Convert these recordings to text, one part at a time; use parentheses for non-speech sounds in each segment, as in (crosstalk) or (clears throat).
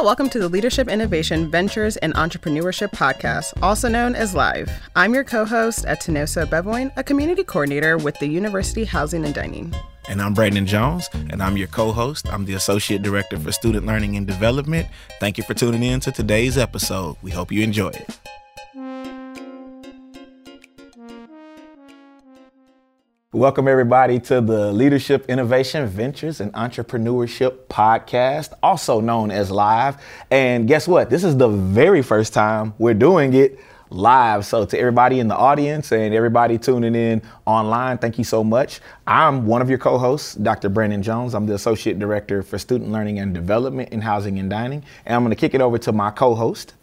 all, welcome to the Leadership Innovation Ventures and Entrepreneurship Podcast, also known as Live. I'm your co host Atinosa Bevoin, a community coordinator with the University Housing and Dining. And I'm Brandon Jones, and I'm your co host. I'm the Associate Director for Student Learning and Development. Thank you for tuning in to today's episode. We hope you enjoy it. Welcome, everybody, to the Leadership Innovation Ventures and Entrepreneurship Podcast, also known as Live. And guess what? This is the very first time we're doing it live. So, to everybody in the audience and everybody tuning in online, thank you so much. I'm one of your co hosts, Dr. Brandon Jones. I'm the Associate Director for Student Learning and Development in Housing and Dining. And I'm going to kick it over to my co host,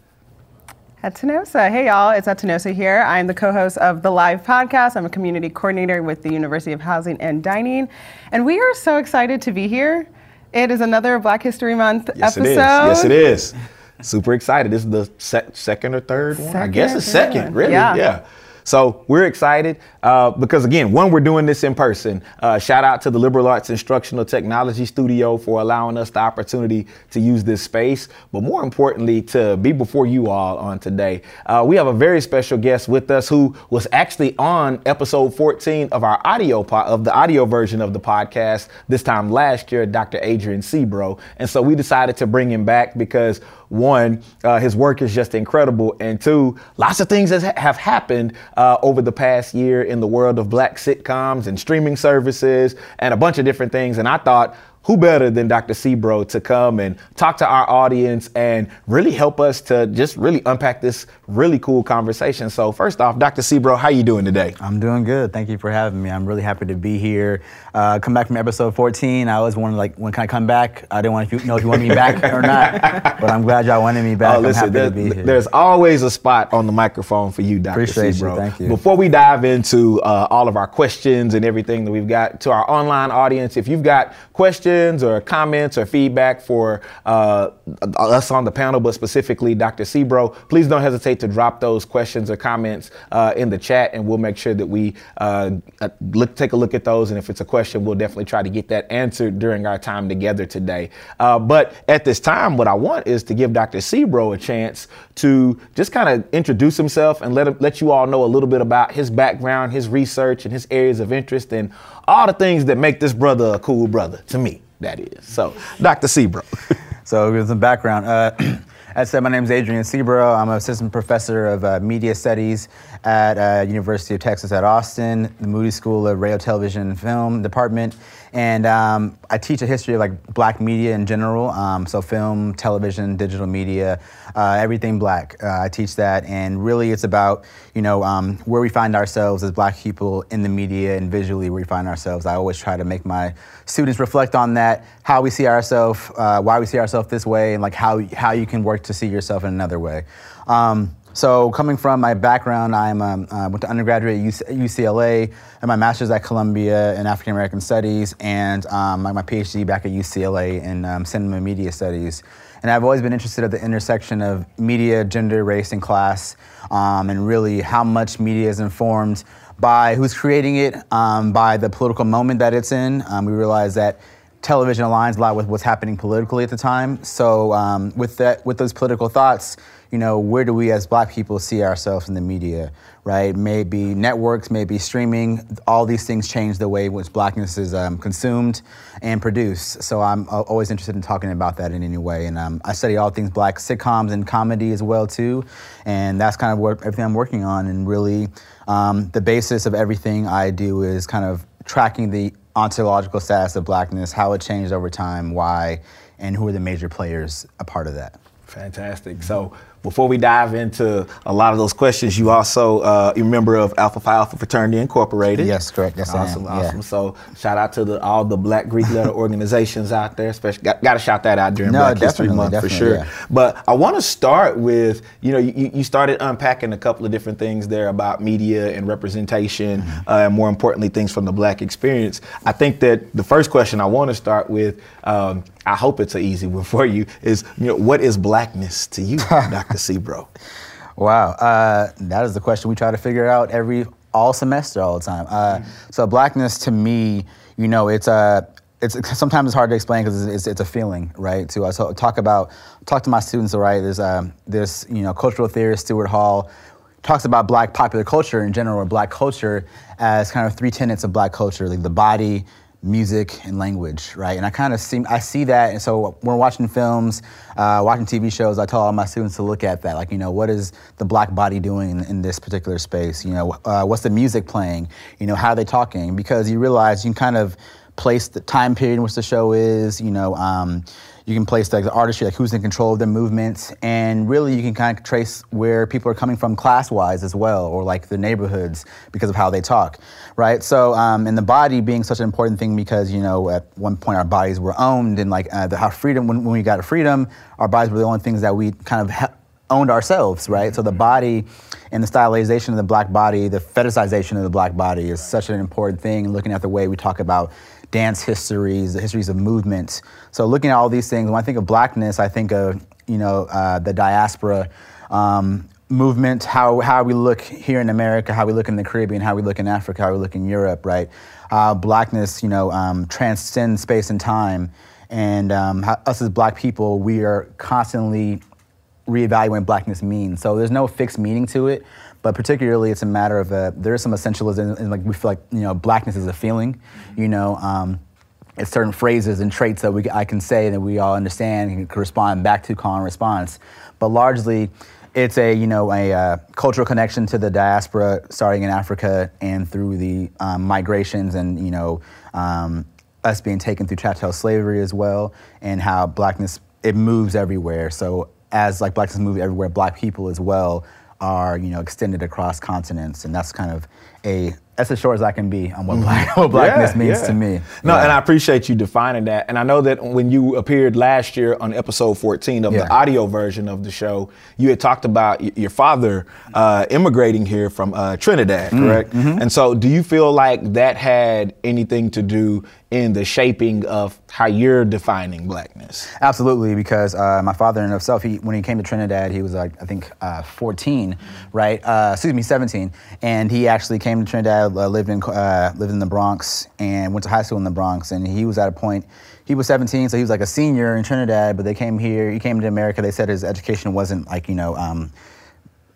Atinosa. Hey, y'all, it's Atinosa here. I'm the co host of the Live podcast. I'm a community coordinator with the University of Housing and Dining. And we are so excited to be here. It is another Black History Month yes, episode. It is. Yes, it is. Super excited. This is the se- second or third second one. I guess it's second, really. Yeah. yeah. So we're excited uh, because, again, one, we're doing this in person. Uh, shout out to the Liberal Arts Instructional Technology Studio for allowing us the opportunity to use this space, but more importantly, to be before you all on today. Uh, we have a very special guest with us who was actually on episode 14 of our audio po- of the audio version of the podcast this time last year, Dr. Adrien Sebro. And so we decided to bring him back because one, uh, his work is just incredible, and two, lots of things that have happened uh, over the past year in the world of black sitcoms and streaming services and a bunch of different things. And I thought, who better than Dr. Sebro to come and talk to our audience and really help us to just really unpack this really cool conversation. So first off, Dr. Sebro, how you doing today? I'm doing good. Thank you for having me. I'm really happy to be here. Uh, come back from episode 14. I always wanted like, when can I come back? I didn't want to know if you wanted me back or not, (laughs) but I'm glad y'all wanted me back. Oh, listen, I'm happy to be here. There's always a spot on the microphone for you, Dr. Appreciate Sebro. you. Thank you. Before we dive into uh, all of our questions and everything that we've got to our online audience, if you've got questions or comments or feedback for uh, us on the panel, but specifically Dr. Sebro, please don't hesitate to drop those questions or comments uh, in the chat, and we'll make sure that we uh, look, take a look at those. And if it's a question, we'll definitely try to get that answered during our time together today. Uh, but at this time, what I want is to give Dr. Sebro a chance to just kind of introduce himself and let him, let you all know a little bit about his background, his research, and his areas of interest, and all the things that make this brother a cool brother to me. That is. So, Dr. Sebro. (laughs) so, with some background. Uh, (clears throat) As said, my name is Adrien Sebro. I'm an assistant professor of uh, media studies at uh, University of Texas at Austin, the Moody School of Radio, Television, and Film Department. And um, I teach a history of like black media in general, um, so film, television, digital media, uh, everything black. Uh, I teach that, and really it's about you know um, where we find ourselves as black people in the media and visually where we find ourselves. I always try to make my students reflect on that, how we see ourselves, uh, why we see ourselves this way, and like how how you can work to see yourself in another way. Um, so coming from my background, I um, uh, went to undergraduate at UCLA and my master's at Columbia in African American Studies and um, my, my, PhD back at UCLA in um, cinema media studies. And I've always been interested at the intersection of media, gender, race, and class, um, and really how much media is informed by who's creating it, um, by the political moment that it's in. Um, we realize that television aligns a lot with what's happening politically at the time. So with that, with those political thoughts, you know, where do we as black people see ourselves in the media, right? Maybe networks, maybe streaming, all these things change the way in which blackness is um, consumed and produced. So I'm always interested in talking about that in any way. And um, I study all things black sitcoms and comedy as well too. And that's kind of what everything I'm working on. And really um, the basis of everything I do is kind of tracking the ontological status of blackness, how it changed over time, why, and who are the major players a part of that. Fantastic. So before we dive into a lot of those questions, you also uh, a member of Alpha Phi Alpha Fraternity Incorporated. Yes, correct. Yes, awesome, awesome. Yeah. So shout out to the, all the Black Greek letter (laughs) organizations out there. Especially got, got to shout that out during no, Black History Month for sure. Yeah. But I want to start with you know you, you started unpacking a couple of different things there about media and representation, mm-hmm. uh, and more importantly things from the Black experience. I think that the first question I want to start with. Um, I hope it's an easy one (laughs) for you. Is you know what is blackness to you, (laughs) Dr. Sebro? Wow, uh, that is the question we try to figure out every all semester, all the time. Uh, mm-hmm. So blackness to me, you know, it's a it's sometimes it's hard to explain because it's, it's, it's, a feeling, right? To so talk about talk to my students, right? There's um, this you know cultural theorist Stuart Hall talks about black popular culture in general or black culture as kind of three tenets of black culture, like the body, music, and language, right? And I kind of see I see that, and so when we're watching films, uh, watching TV shows, I tell all my students to look at that, like you know what is the black body doing in, in this particular space? You know uh, what's the music playing? You know how are they talking? Because you realize you can kind of place the time period in which the show is. You know, um, you can place like the artistry, like who's in control of their movements, and really you can kind of trace where people are coming from class-wise as well, or like the neighborhoods because of how they talk, right? So, um, and the body being such an important thing because you know at one point our bodies were owned, and like uh, the, how freedom when, when we got freedom, our bodies were the only things that we kind of. Ha- owned ourselves, right? So the body and the stylization of the black body, the fetishization of the black body is such an important thing. Looking at the way we talk about dance histories, the histories of movements. So looking at all these things, when I think of blackness, I think of you know uh, the diaspora um, movement, how how we look here in America, how we look in the Caribbean, how we look in Africa, how we look in Europe, right? Uh, blackness, you know, um, transcends space and time, and um, how, us as black people, we are constantly reevaluating blackness means. So there's no fixed meaning to it, but particularly it's a matter of uh, there is some essentialism, and like we feel like you know blackness is a feeling, you know. Um, it's certain phrases and traits that we I can say that we all understand and can respond back to call and response, but largely it's a you know a uh, cultural connection to the diaspora starting in Africa and through the um, migrations and you know um, us being taken through chattel slavery as well and how blackness it moves everywhere. So as like blackness moves everywhere, black people as well are you know extended across continents, and that's kind of a that's as short as I can be on what, mm-hmm. black, (laughs) what blackness yeah, means yeah. to me. No, yeah. and I appreciate you defining that. And I know that when you appeared last year on episode 14 of the audio version of the show, you had talked about your father uh, immigrating here from uh, Trinidad, mm, correct? Mm-hmm. And so, do you feel like that had anything to do in the shaping of how you're defining blackness? Absolutely, because uh, my father in himself, he when he came to Trinidad, he was like I think uh, 14, right? Uh, excuse me, 17, and he actually came to Trinidad, uh, lived in uh, lived in the Bronx, and went to high school in the Bronx, and he was at a point. He was 17, so he was like a senior in Trinidad, but they came here. He came to America. They said his education wasn't like you know. Um,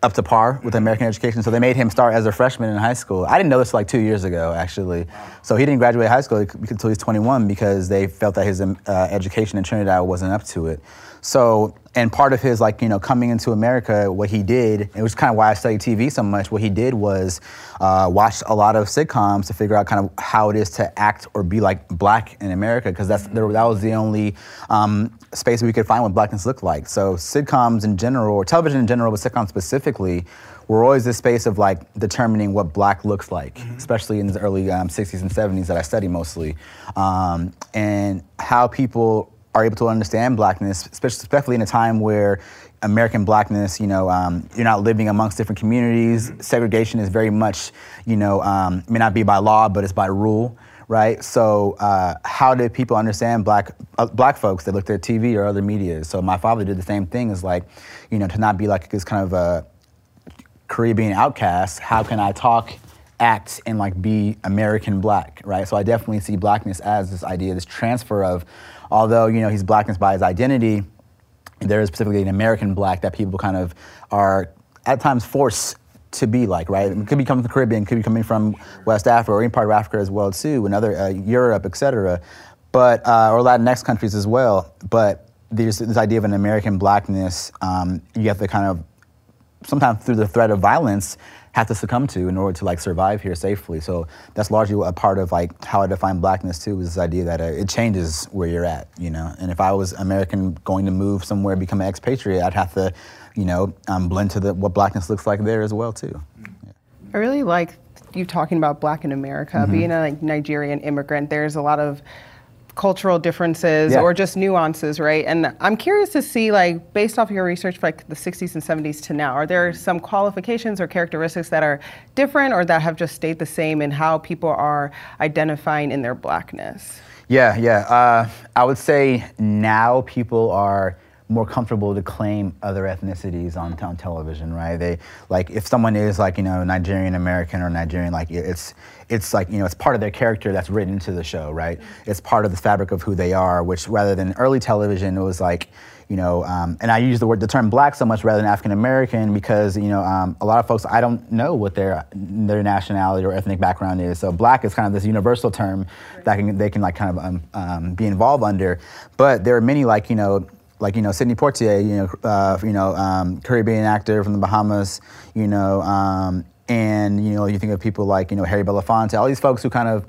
up to par with American education. So they made him start as a freshman in high school. I didn't know this like two years ago, actually. So he didn't graduate high school until he's 21 because they felt that his um, uh, education in Trinidad wasn't up to it. So, and part of his like, you know, coming into America, what he did, it was kind of why I studied TV so much, what he did was uh, watch a lot of sitcoms to figure out kind of how it is to act or be like black in America, because that's that was the only um, space we could find what blackness looked like. So sitcoms in general, or television in general, but sitcoms specifically, were always this space of like determining what black looks like, mm-hmm. especially in the early um, 60s and 70s that I study mostly, um, and how people are able to understand blackness, especially in a time where American blackness, you know, um, you're not living amongst different communities. Mm-hmm. Segregation is very much, you know, um, may not be by law, but it's by rule, right? So, uh, how did people understand black uh, black folks that looked at TV or other media? So, my father did the same thing. Is like, you know, to not be like this kind of a Caribbean outcast. How can I talk? act and like be American black, right? So I definitely see blackness as this idea, this transfer of although you know he's blackness by his identity, there is specifically an American black that people kind of are at times forced to be like, right? It could be coming from the Caribbean, could be coming from West Africa or any part of Africa as well too, and other uh, Europe, etc. but uh, or Latinx countries as well. But there's this idea of an American blackness. Um, you have to kind of sometimes through the threat of violence have to succumb to in order to like survive here safely. So that's largely a part of like how I define blackness too is this idea that uh, it changes where you're at, you know. And if I was American going to move somewhere, become an expatriate, I'd have to, you know, um, blend to the what blackness looks like there as well too. Yeah. I really like you talking about black in America, mm-hmm. being a like, Nigerian immigrant. There's a lot of cultural differences yeah. or just nuances, right? And I'm curious to see, like, based off of your research, like the 60s and 70s to now, are there some qualifications or characteristics that are different or that have just stayed the same in how people are identifying in their blackness? Yeah, yeah. Uh, I would say now people are more comfortable to claim other ethnicities on, on television, right? They like if someone is like you know Nigerian American or Nigerian, like it's it's like you know it's part of their character that's written into the show, right? It's part of the fabric of who they are. Which rather than early television, it was like you know, um, and I use the word the term black so much rather than African American because you know um, a lot of folks I don't know what their their nationality or ethnic background is. So black is kind of this universal term that can, they can like kind of um, um, be involved under. But there are many like you know like you know Sidney Poitier, you know, uh, you know um, Caribbean actor from the Bahamas, you know, um, and you know you think of people like you know Harry Belafonte, all these folks who kind of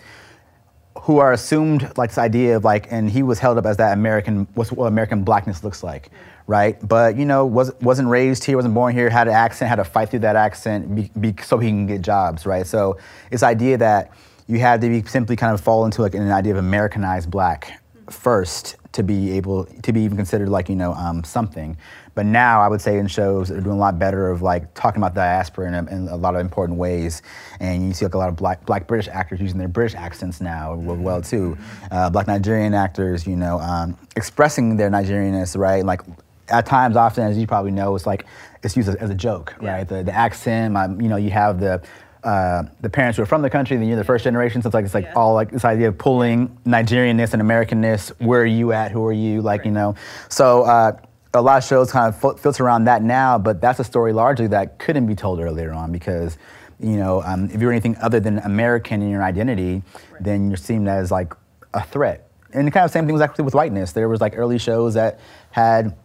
who are assumed like this idea of like, and he was held up as that American, what's what American blackness looks like, right? But you know, was wasn't raised here, wasn't born here, had an accent, had to fight through that accent be, be, so he can get jobs, right? So this idea that you had to be simply kind of fall into like an idea of Americanized black first to be able to be even considered like you know um, something. But now I would say in shows they're doing a lot better of like talking about diaspora in a, in a lot of important ways, and you see like a lot of black black British actors using their British accents now well too. Uh, black Nigerian actors, you know, um, expressing their Nigerianness, right? Like at times, often as you probably know, it's like it's used as, as a joke, yeah. right? The the accent, um, you know, you have the uh, the parents who are from the country, then you're the first generation. So it's like it's like yeah. all like this idea of pulling Nigerianness and Americanness. Where are you at? Who are you? Like right. you know. So uh, a lot of shows kind of filter around that now, but that's a story largely that couldn't be told earlier on because, you know, um, if you're anything other than American in your identity, right. then you're seen as like a threat. And the kind of same thing was actually with whiteness. There was like early shows that had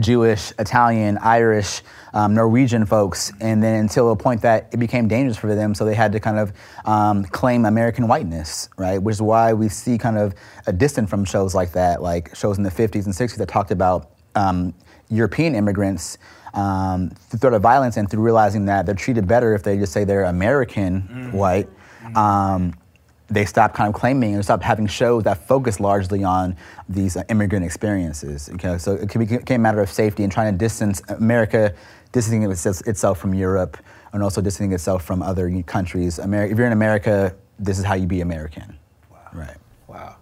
Jewish, Italian, Irish, um, Norwegian folks, and then until a point that it became dangerous for them, so they had to kind of um, claim American whiteness, right? Which is why we see kind of a distance from shows like that, like shows in the 50s and 60s that talked about um, European immigrants um, through threat of violence and through realizing that they're treated better if they just say they're American mm-hmm. white. Um, they stopped kind of claiming and stopped having shows that focus largely on these uh, immigrant experiences. Okay? So it became a matter of safety and trying to distance America, distancing itself from Europe, and also distancing itself from other countries. America, if you're in America, this is how you be American. Wow. Right. Wow.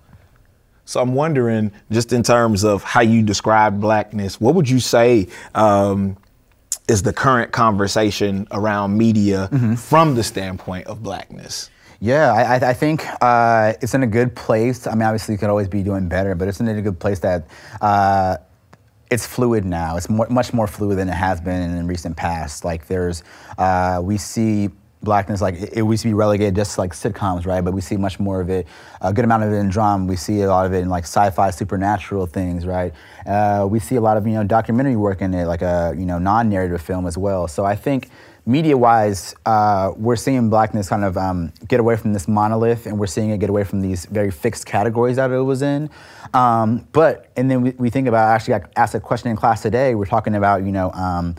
So I'm wondering, just in terms of how you describe blackness, what would you say um, is the current conversation around media mm-hmm. from the standpoint of blackness? Yeah, I, I think uh, it's in a good place. I mean, obviously, you could always be doing better, but it's in a good place that uh, it's fluid now. It's more, much more fluid than it has been in recent past. Like, there's, uh, we see blackness like it, it, used to be relegated just like sitcoms right but we see much more of it a good amount of it in drama we see a lot of it in like sci-fi supernatural things right uh, we see a lot of you know documentary work in it like a you know non-narrative film as well so i think media-wise uh, we're seeing blackness kind of um, get away from this monolith and we're seeing it get away from these very fixed categories that it was in. Um, but and then we, we think about I actually I asked a question in class today. We're talking about you know um,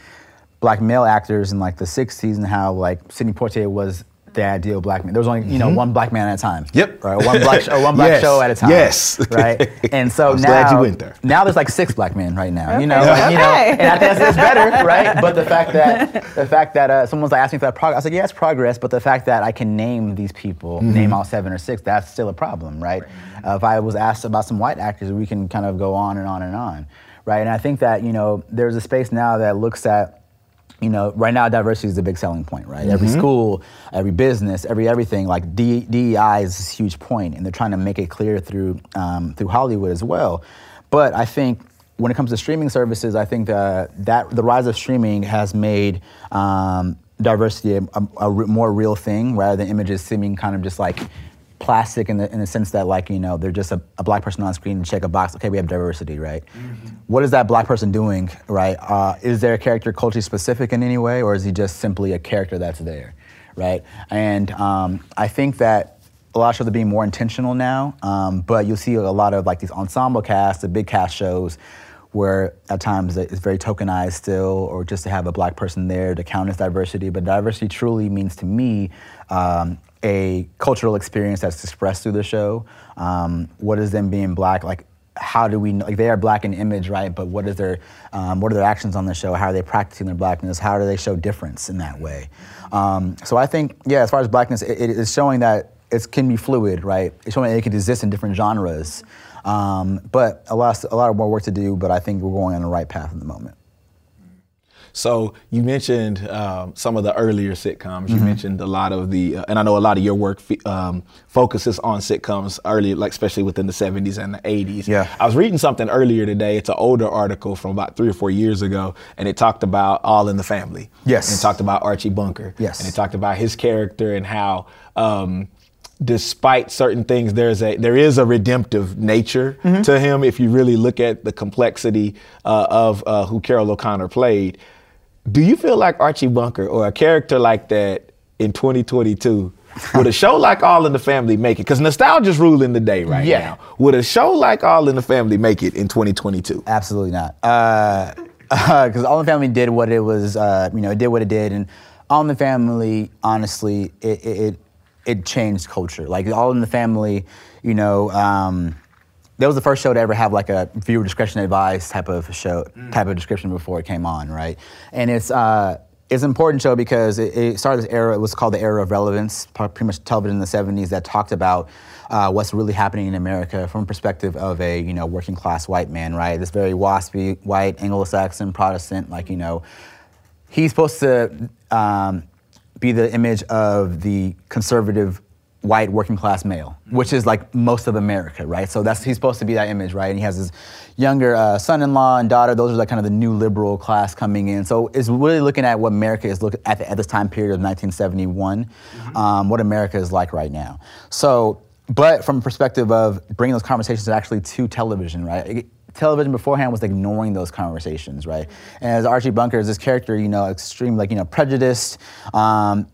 black male actors in like the 60s and how like Sidney Poitier was the ideal black man. There was only you know mm-hmm. one black man at a time. Yep. Right. One black show, one black (laughs) yes. show at a time. Yes. Right. And so (laughs) now, glad you went there. Now there's like six black men right now. Okay. You know. Like, you know. And I think that's, that's, better, (laughs) right? But the fact that the fact that uh, someone's like asking for that progress, I was like, yeah, it's progress. But the fact that I can name these people, mm-hmm. name all seven or six, that's still a problem, right? right. Uh, if I was asked about some white actors, we can kind of go on and on and on, right? And I think that you know there's a space now that looks at you know, right now diversity is a big selling point, right? Mm-hmm. Every school, every business, every everything, like D- DEI is a huge point, and they're trying to make it clear through um, through Hollywood as well. But I think when it comes to streaming services, I think that, that the rise of streaming has made um, diversity a, a, a, more real thing rather than images seeming kind of just like plastic in the, in the sense that like you know they're just a, a black person on screen and check a box okay we have diversity right mm-hmm. what is that black person doing right uh, is their character culturally specific in any way or is he just simply a character that's there right and um, i think that a lot of shows are being more intentional now um, but you'll see a lot of like these ensemble casts the big cast shows where at times it's very tokenized still, or just to have a black person there to count as diversity. But diversity truly means to me um, a cultural experience that's expressed through the show. Um, what is them being black like? How do we like they are black in image, right? But what is their um, what are their actions on the show? How are they practicing their blackness? How do they show difference in that way? Um, so I think yeah, as far as blackness, it, it is showing that it can be fluid, right? It's showing that it can exist in different genres. Um, but a lot, a lot more work to do. But I think we're going on the right path at the moment. So you mentioned um, some of the earlier sitcoms. You mm-hmm. mentioned a lot of the, uh, and I know a lot of your work um, focuses on sitcoms early, like especially within the 70s and the 80s. Yeah. I was reading something earlier today. It's an older article from about three or four years ago, and it talked about All in the Family. Yes. And it talked about Archie Bunker. Yes. And it talked about his character and how. Um, despite certain things, there's a there is a redemptive nature mm-hmm. to him. If you really look at the complexity uh, of uh, who Carroll O'Connor played, do you feel like Archie Bunker or a character like that in 2022? would a (laughs) show like All in the Family make it? Because nostalgia's ruling the day right yeah. now. Would a show like All in the Family make it in 2022? Absolutely not. Because uh, (laughs) All in the Family did what it was, uh, you know, it did what it did, and All in the Family, honestly, it, it it changed culture. Like All in the Family, you know. Um, that was the first show to ever have like a viewer discretion advice type of show, mm. type of description before it came on, right? And it's uh, it's an important show because it, it, started this era. It was called the era of relevance, pretty much television in the '70s that talked about uh, what's really happening in America from a perspective of a you know working class white man, right? This very waspy white Anglo-Saxon Protestant, like you know, he's supposed to um, be the image of the conservative white working class male, which is like most of America, right? So that's he's supposed to be that image, right? And he has his younger uh, son-in-law and daughter. Those are like kind of the new liberal class coming in. So it's really looking at what America is looking at, the, at this time period of 1971, mm-hmm. um, what America is like right now. So, but from a perspective of bringing those conversations actually to television, right? It, television beforehand was ignoring those conversations, right? And as Archie Bunker is this character, you know, extreme, like, you know, prejudiced, um,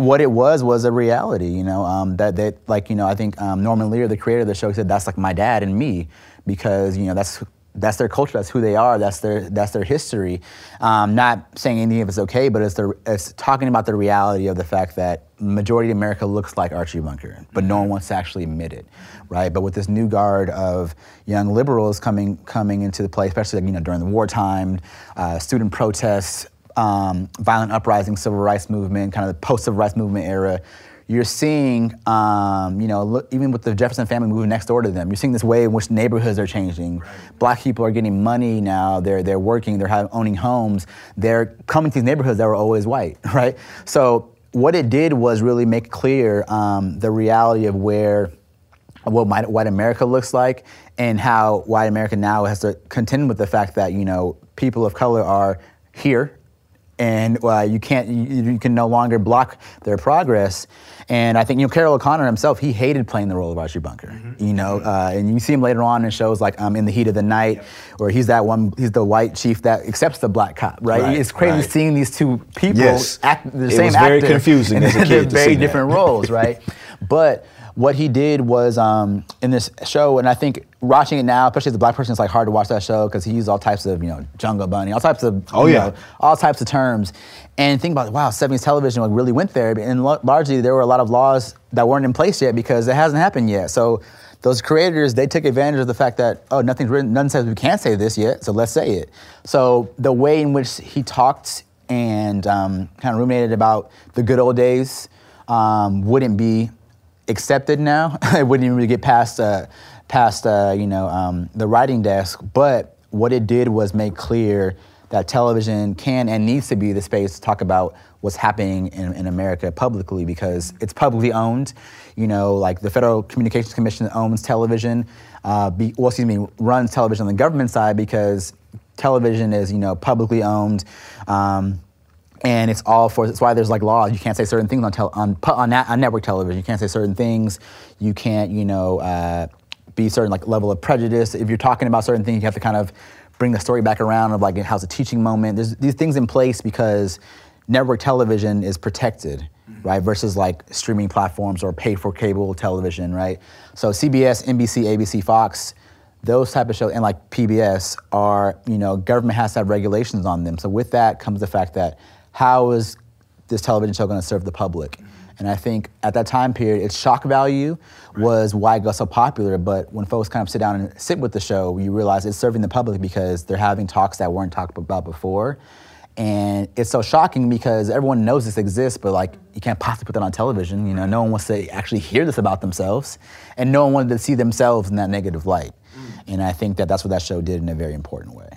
what it was was a reality, you know. Um, that that like you know, I think um, Norman Lear, the creator of the show, said that's like my dad and me, because you know that's that's their culture, that's who they are, that's their that's their history. Um, not saying anything if it's okay, but it's the it's talking about the reality of the fact that majority of America looks like Archie Bunker, but no one wants to actually admit it, right? But with this new guard of young liberals coming coming into the play, especially you know during the wartime, uh, student protests, um, violent uprising, civil rights movement, kind of the post-civil rights movement era, you're seeing, um, you know, look, even with the Jefferson family moving next door to them, you're seeing this way in which neighborhoods are changing. Right. Black people are getting money now. They're they're working. They're having, owning homes. They're coming to these neighborhoods that were always white, (laughs) right? So what it did was really make clear um, the reality of where what white America looks like and how white America now has to contend with the fact that you know people of color are here and uh, you can't you, you, can no longer block their progress. And I think you know Carroll O'Connor himself, he hated playing the role of Archie Bunker. Mm-hmm. You know, uh, and you see him later on in shows like um, In the Heat of the Night, yep. where he's that one, he's the white chief that accepts the black cop. Right? right it's crazy right. seeing these two people yes. act the it same was actor, very confusing and they're very different roles, right? (laughs) But what he did was um, in this show, and I think watching it now, especially as a black person, it's like hard to watch that show because he used all types of, you know, jungle bunny, all types of, oh yeah, know, all types of terms, and think about wow, 70s television like, really went there, and largely there were a lot of laws that weren't in place yet because it hasn't happened yet. So those creators they took advantage of the fact that oh nothing's written, nothing says we can't say this yet, so let's say it. So the way in which he talked and um, kind of ruminated about the good old days um, wouldn't be accepted now. (laughs) it wouldn't even really get past uh, past uh, you know um, the writing desk. But what it did was make clear that television can and needs to be the space to talk about what's happening in, in America publicly because it's publicly owned. You know, like the Federal Communications Commission owns television. Uh, be, well, excuse me, runs television on the government side because television is you know publicly owned. Um, and it's all for that's why there's like laws. You can't say certain things on tel- on on, on network television. You can't say certain things. You can't you know uh, be certain like level of prejudice. If you're talking about certain things you have to kind of bring the story back around of like how's a teaching moment. There's these things in place because network television is protected mm-hmm. right versus like streaming platforms or paid for cable television right? So cbs nbc abc fox those type of shows and like pbs are you know government has to have regulations on them. So with that comes the fact that how is this television show going to serve the public? And I think at that time period, its shock value right. was why it got so popular. But when folks kind of sit down and sit with the show, you realize it's serving the public because they're having talks that weren't talked about before. And it's so shocking because everyone knows this exists, but like you can't possibly put that on television. You know, no one wants to actually hear this about themselves, and no one wanted to see themselves in that negative light. Mm. And I think that that's what that show did in a very important way.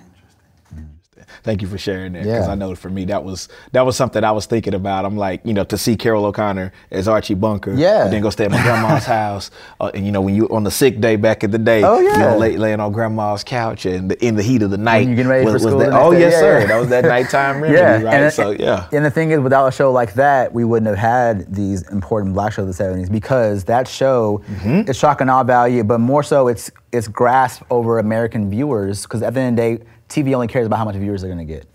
Thank you for sharing that because Yeah. I know for me that was that was something I was thinking about. I'm like, you know, to see Carroll O'Connor as Archie Bunker, Yeah. and then go stay at my grandma's (laughs) house, uh, and you know, when you on the sick day back in the day, Oh, you yeah. know, lay, laying on grandma's couch and the, in the heat of the night, you're getting ready for school that, oh day. yes, Yeah, sir, yeah. that was that nighttime (laughs) remedy, right? And, so yeah, (laughs) And the thing is, without a show like that, we wouldn't have had these important black shows of the '70s because that show Mm-hmm. is shock and awe value, but more so, it's it's grasp over American viewers because at the end of the day, TV only cares about how much viewers they're going to get.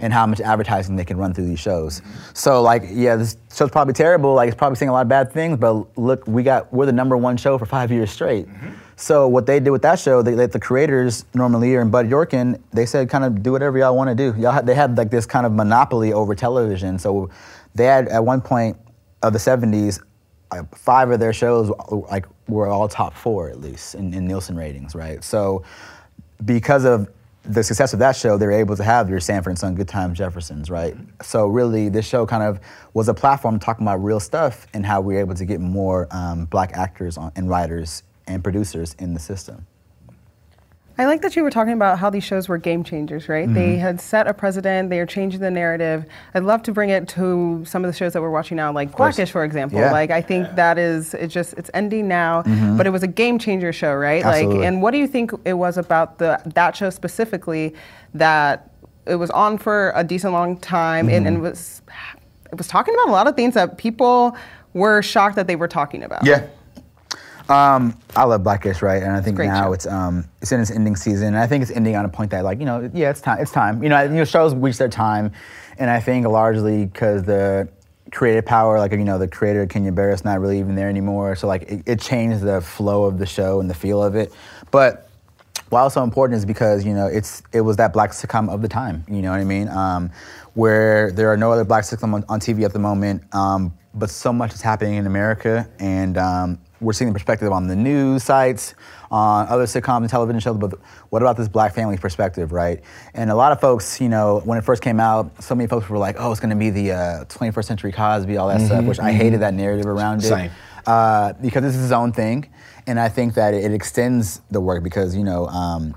And how much advertising they can run through these shows. So, like, yeah, this show's probably terrible. Like, it's probably saying a lot of bad things. But look, we got we're the number one show for five years straight. So what they did with that show, they let the creators, Norman Lear and Bud Yorkin, they said, kind of do whatever y'all want to do. Y'all had, they had like this kind of monopoly over television. So they had at one point of the '70s, uh, five of their shows like were all top four at least in, in Nielsen ratings, right? So because of the success of that show, they were able to have your Sanford and Son, Good Times, Jeffersons, right? So really, this show kind of was a platform talking about real stuff and how we were able to get more um, black actors on, and writers and producers in the system. I like that you were talking about how these shows were game changers, right? Mm-hmm. They had set a precedent, they are changing the narrative. I'd love to bring it to some of the shows that we're watching now, like course. Blackish, for example. Yeah. Mm-hmm. Like, I think that is, it's just, it's ending now, but it was a game changer show, right? Absolutely. Like, and what do you think it was about the that show specifically that it was on for a decent long time and, Mm-hmm. and was, it was talking about a lot of things that people were shocked that they were talking about. Yeah. Um, I love Blackish, right? And I think great now show. it's um, it's in its ending season, and I think it's ending on a point that, like, you know, yeah, it's time. It's time. You know, you know, shows reach their time, and I think largely because the creative power, like, you know, the creator Kenya Barris not really even there anymore, so like it, it changed the flow of the show and the feel of it. But why it's so important is because you know it's it was that black sitcom of the time. You know what I mean? Um, where there are no other black sitcom on, on TV at the moment, um, but so much is happening in America, and um, we're seeing the perspective on the news sites, on other sitcoms and television shows. But what about this black family perspective, right? And a lot of folks, you know, when it first came out, so many folks were like, "Oh, it's going to be the uh, 21st century Cosby, all that stuff," which I hated that narrative around it Same. uh, because this is his own thing, and I think that it, extends the work because you know, um,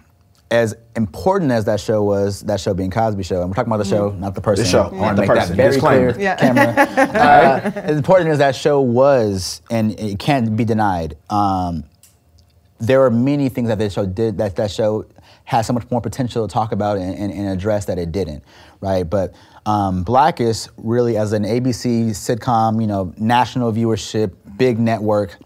as important as that show was, that show being Cosby Show, and we're talking about the show, not the person. The show, I want the to make person. that very Disclaimer. clear, Yeah. camera. (laughs) uh, as important as that show was, and it can't be denied. Um, there are many things that this show did that that show has so much more potential to talk about and, and, and address that it didn't, right? But um, Blackish really, as an ABC sitcom, you know, national viewership, big network,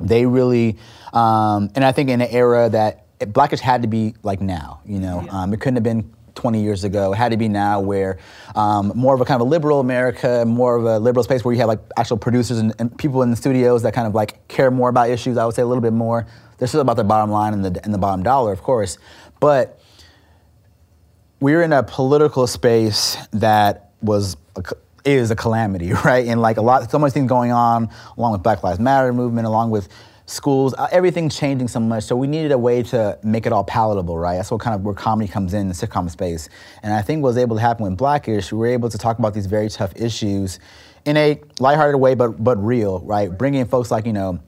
they really, um, and I think in an era that Blackish had to be like now, you know, um, it couldn't have been 20 years ago. It had to be now where um, more of a kind of a liberal America, more of a liberal space where you have like actual producers and, and people in the studios that kind of like care more about issues. I would say a little bit more. They're still about the bottom line and the, and the bottom dollar, of course. But we're in a political space that was a, is a calamity, (laughs) right? And like a lot, so much things going on, along with Black Lives Matter movement, along with schools, uh, everything changing so much. So we needed a way to make it all palatable, right? That's what kind of where comedy comes in, the sitcom space. And I think what was able to happen with Blackish, we were able to talk about these very tough issues in a lighthearted way, but but real, right? Bringing in folks like you know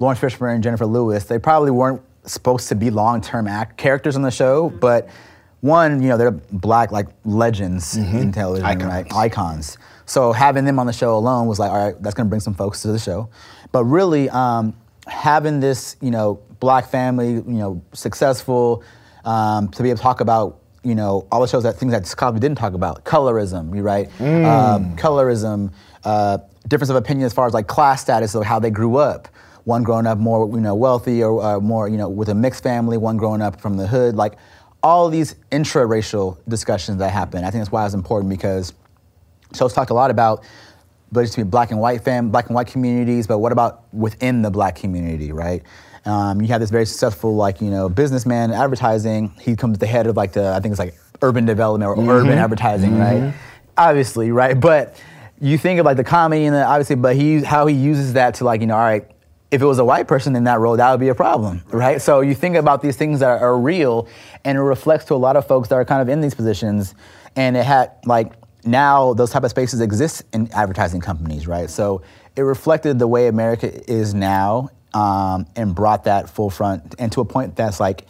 Laurence Fishburne and Jennifer Lewis. They probably weren't supposed to be long-term act characters on the show, but one, you know, they're black like legends in television, Icons. right? Icons. So having them on the show alone was like, all right, that's gonna bring some folks to the show. But really, um, having this, you know, black family, you know, successful, um, to be able to talk about, you know, all the shows that things that Cosby didn't talk about, colorism, you right? Um, colorism, uh, difference of opinion as far as like class status of how they grew up. One growing up more, you know, wealthy or uh, more, you know, with a mixed family. One growing up from the hood. Like all these intra-racial discussions that happen. I think that's why it's important because shows talked a lot about but it's between black and white fam, black and white communities, but what about within the black community, right? Um, you have this very successful, like you know, businessman advertising. He comes at the head of like the, I think it's like urban development or urban advertising, right? Obviously, right? But you think of like the comedy and the obviously, but he how he uses that to like you know, all right. If it was a white person in that role, that would be a problem, right? So you think about these things that are, are real, and it reflects to a lot of folks that are kind of in these positions, and it had like now those type of spaces exist in advertising companies, right? So it reflected the way America is now um, and brought that full front and to a point that's like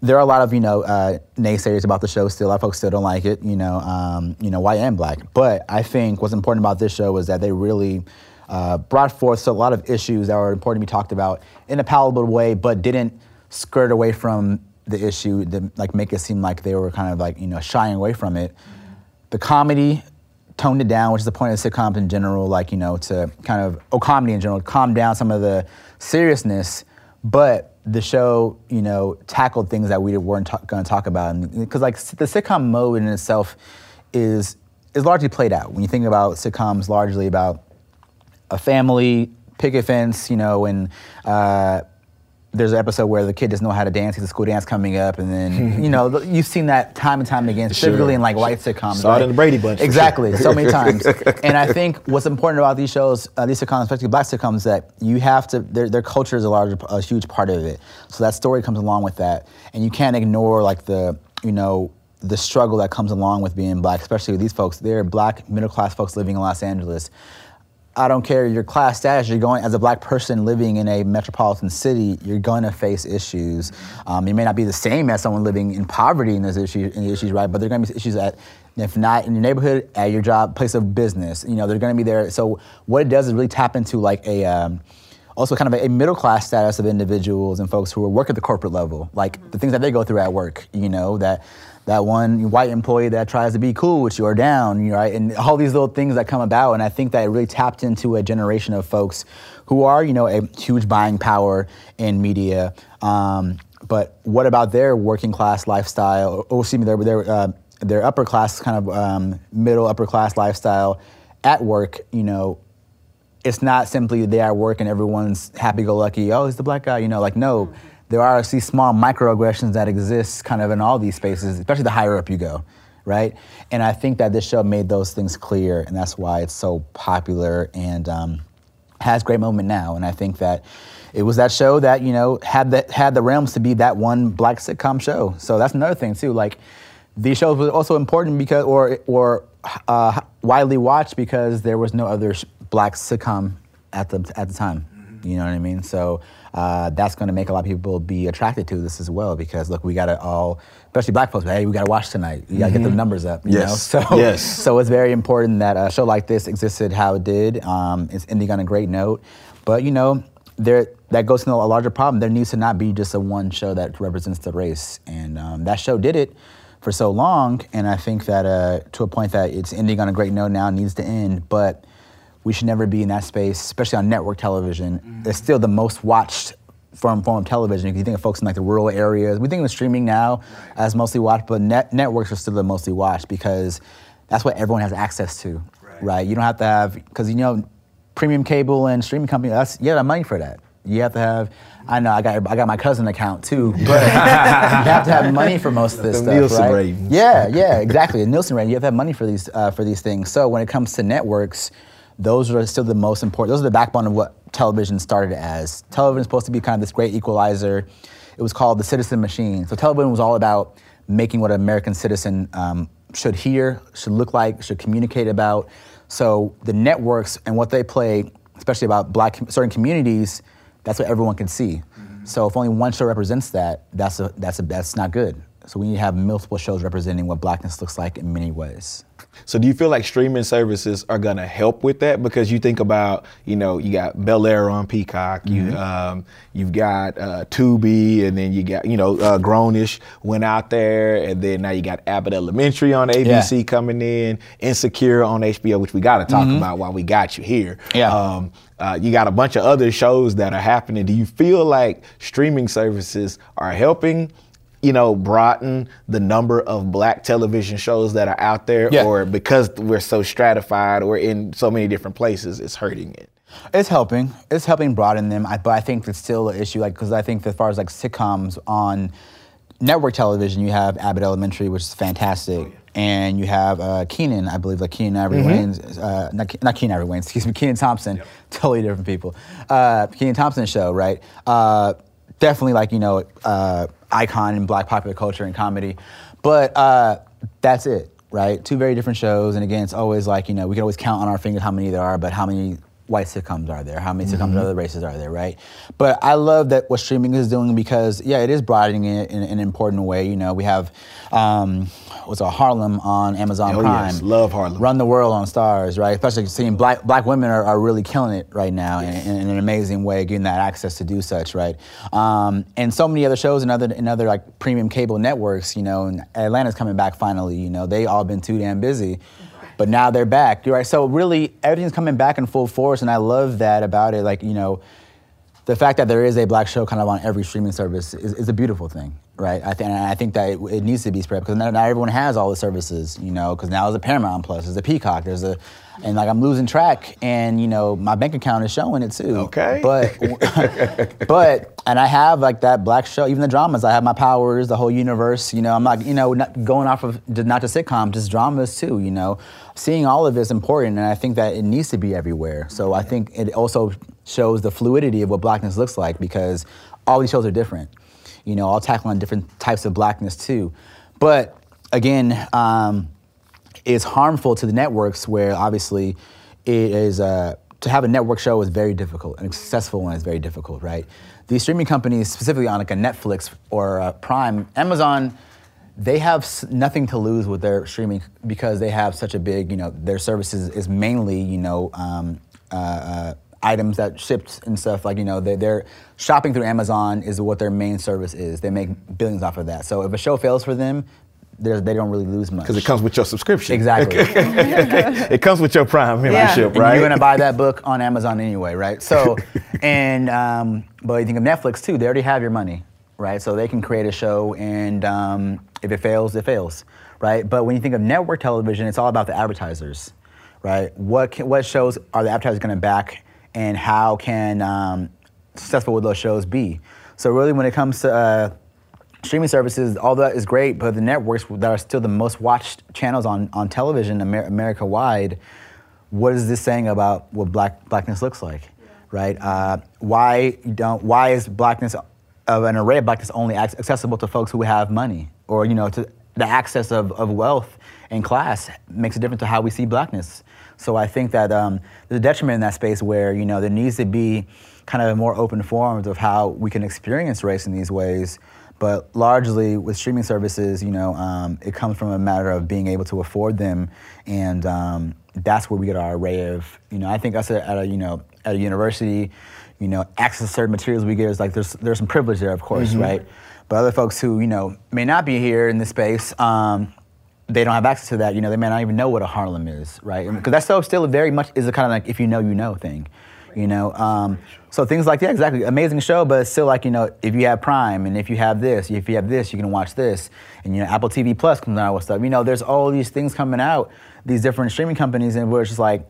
there are a lot of you know uh, naysayers about the show. Still, a lot of folks still don't like it. You know, um, you know, white and black. But I think what's important about this show is that they really uh, brought forth a lot of issues that were important to be talked about in a palatable way, but didn't skirt away from the issue that like make it seem like they were kind of like you know shying away from it. The comedy toned it down, which is the point of sitcoms in general, like you know to kind of oh comedy in general, calm down some of the seriousness, but the show, you know, tackled things that we weren't going to talk about, because like the sitcom mode in itself is is largely played out. When you think about sitcoms, largely about a family, picket fence, you know, and uh, there's an episode where the kid doesn't know how to dance. He's a school dance coming up, and then you know you've seen that time and time again, specifically sure. in like white sitcoms. Saw right? in the Brady Bunch. Exactly, sure. so many times. (laughs) and I think what's important about these shows, uh, these sitcoms, especially black sitcoms, that you have to their, their culture is a large, a huge part of it. So that story comes along with that, and you can't ignore like the you know the struggle that comes along with being black, especially with these folks. They're black middle class folks living in Los Angeles. I don't care your class status. You're going as a black person living in a metropolitan city. You're going to face issues. Um, you may not be the same as someone living in poverty in those issues, in issues, right? But there are going to be issues at, if not in your neighborhood, at your job, place of business. You know, they're going to be there. So what it does is really tap into like a. Um, also kind of a, middle class status of individuals and folks who work at the corporate level, like the things that they go through at work, you know, that that one white employee that tries to be cool with you or down, right? And all these little things that come about. And I think that it really tapped into a generation of folks who are, you know, a huge buying power in media. Um, but what about their working class lifestyle? Or excuse me, their their uh, their upper class kind of um, middle upper class lifestyle at work. You know, it's not simply they at work and everyone's happy go lucky. Oh, he's the black guy. You know, like no there are these small microaggressions that exist kind of in all these spaces, especially the higher up you go, right? And I think that this show made those things clear, and that's why it's so popular and um, has great moment now. And I think that it was that show that you know had the had the realms to be that one black sitcom show. So that's another thing too. Like these shows were also important because or or uh, widely watched because there was no other black sitcom at the at the time. You know what I mean? So uh, that's going to make a lot of people be attracted to this as well because look, we got to all, especially black folks, hey, we got to watch tonight. You got to mm-hmm. get the numbers up. You yes. Know? So, yes. So it's very important that a show like this existed how it did. Um, it's ending on a great note, but you know, there that goes to a larger problem. There needs to not be just a one show that represents the race, and um, that show did it for so long. And I think that uh, to a point that it's ending on a great note now needs to end, but we should never be in that space, especially on network television. Mm-hmm. It's still the most watched form, form of television. If you think of folks in like the rural areas, we think of streaming now as mostly watched, but net, networks are still the mostly watched because that's what everyone has access to, right? right? You don't have to have because you know premium cable and streaming company. That's you have money for that. You have to have. I know I got I got my cousin account too, (laughs) but you have to have money for most of this the stuff, Nielsen right? Ratings. Yeah, yeah, exactly. A Nielsen rating. You have to have money for these uh, for these things. So when it comes to networks those are still the most important. Those are the backbone of what television started as. Television is supposed to be kind of this great equalizer. It was called the citizen machine. So television was all about making what an American citizen um, should hear, should look like, should communicate about. So the networks and what they play, especially about black certain communities, that's what everyone can see. Mm-hmm. So if only one show represents that, that's a, that's a, that's not good. So we need to have multiple shows representing what blackness looks like in many ways. So do you feel like streaming services are gonna help with that? Because you think about, you know, you got Bel Air on Peacock, mm-hmm. you um, you've got uh, Tubi, and then you got, you know, uh, Grownish went out there, and then now you got Abbott Elementary on ABC yeah. coming in, Insecure on HBO, which we got to talk mm-hmm. about while we got you here. Yeah. Um, uh, you got a bunch of other shows that are happening. Do you feel like streaming services are helping? You know, broaden the number of black television shows that are out there, yeah. or because we're so stratified or in so many different places, it's hurting it? It's helping. It's helping broaden them, I, but I think it's still an issue. Like, because I think as far as like sitcoms on network television, you have Abbott Elementary, which is fantastic. Oh, yeah. And you have uh, Kenan, I believe, like Keenen Ivory mm-hmm. Wayans, uh, not, not Keenen Ivory Wayans, (laughs) excuse me, Kenan Thompson, yep. totally different people. Uh, Kenan Thompson show, right? Uh, definitely like, you know, uh, icon in black popular culture and comedy. But uh, that's it, right? Two very different shows. And again, it's always like, you know, we can always count on our fingers how many there are, but how many white sitcoms are there? How many sitcoms mm-hmm. other races are there, right? But I love that what streaming is doing because yeah, it is broadening it in, in an important way. You know, we have um, what's a Harlem on Amazon oh, Prime. Yes. Love Harlem. Run the World on Starz, right? Especially seeing black black women are, are really killing it right now yes. in, in, an amazing way, getting that access to do such, right? Um, and so many other shows and other and other like premium cable networks. You know, and Atlanta's coming back finally. You know, they all been too damn busy but now they're back. Right. So really, everything's coming back in full force, and I love that about it. Like you know, the fact that there is a black show kind of on every streaming service is, is a beautiful thing, right? I think, I think that it, it, needs to be spread because not, not everyone has all the services, you know. Because now there's a Paramount Plus, there's a Peacock, there's a, and like I'm losing track, and you know my bank account is showing it too. Okay. But, (laughs) but, and I have like that black show, even the dramas. I have my powers, the whole universe. You know, I'm not, you know, not going off of not just sitcom, just dramas too. You know, seeing all of this important, and I think that it needs to be everywhere. So I think it also shows the fluidity of what blackness looks like because all these shows are different. You know, all tackling different types of blackness too. But again, um, it's harmful to the networks where obviously it is. Uh, to have a network show is very difficult. An successful one is very difficult, right? These streaming companies, specifically on like a Netflix or a Prime, Amazon they have nothing to lose with their streaming because they have such a big, you know, their services is mainly, you know, um, uh, uh, items that shipped and stuff like you know they, they're shopping through amazon is what their main service is they make billions off of that so if a show fails for them they don't really lose much because it comes with your subscription. Exactly, (laughs) it comes with your Prime membership, yeah. right? And you're gonna buy that book on (laughs) Amazon anyway, right? So, (laughs) and um, but you think of Netflix too; they already have your money, right? So they can create a show, and um, if it fails, it fails, right? But when you think of network television, it's all about the advertisers, right? What can, what shows are the advertisers going to back, and how can um, successful would those shows be? So really, when it comes to uh, streaming services, all that is great, but the networks that are still the most watched channels on, on television Amer- America wide, what is this saying about what black blackness looks like, yeah. right? Uh, why don't why is blackness of an array of blackness only accessible to folks who have money, or you know, to the access of, of wealth and class makes a difference to how we see blackness. So I think that um, there's a detriment in that space where you know there needs to be kind of a more open forums of how we can experience race in these ways. But largely with streaming services, you know, um, it comes from a matter of being able to afford them, and um, that's where we get our array of, you know, I think us at a, you know, at a university, you know, access to certain materials we get is like there's there's some privilege there, of course, mm-hmm. right? But other folks who you know may not be here in this space, um, they don't have access to that. You know, they may not even know what a Harlem is, right? Because that's so still very much is a kind of like if you know, you know thing. You know, um, so things like that, exactly. Amazing show, but it's still like you know, if you have Prime and if you have this, if you have this, you can watch this, and you know, Apple TV Plus comes out with stuff. You know, there's all these things coming out, these different streaming companies, and where it's just like,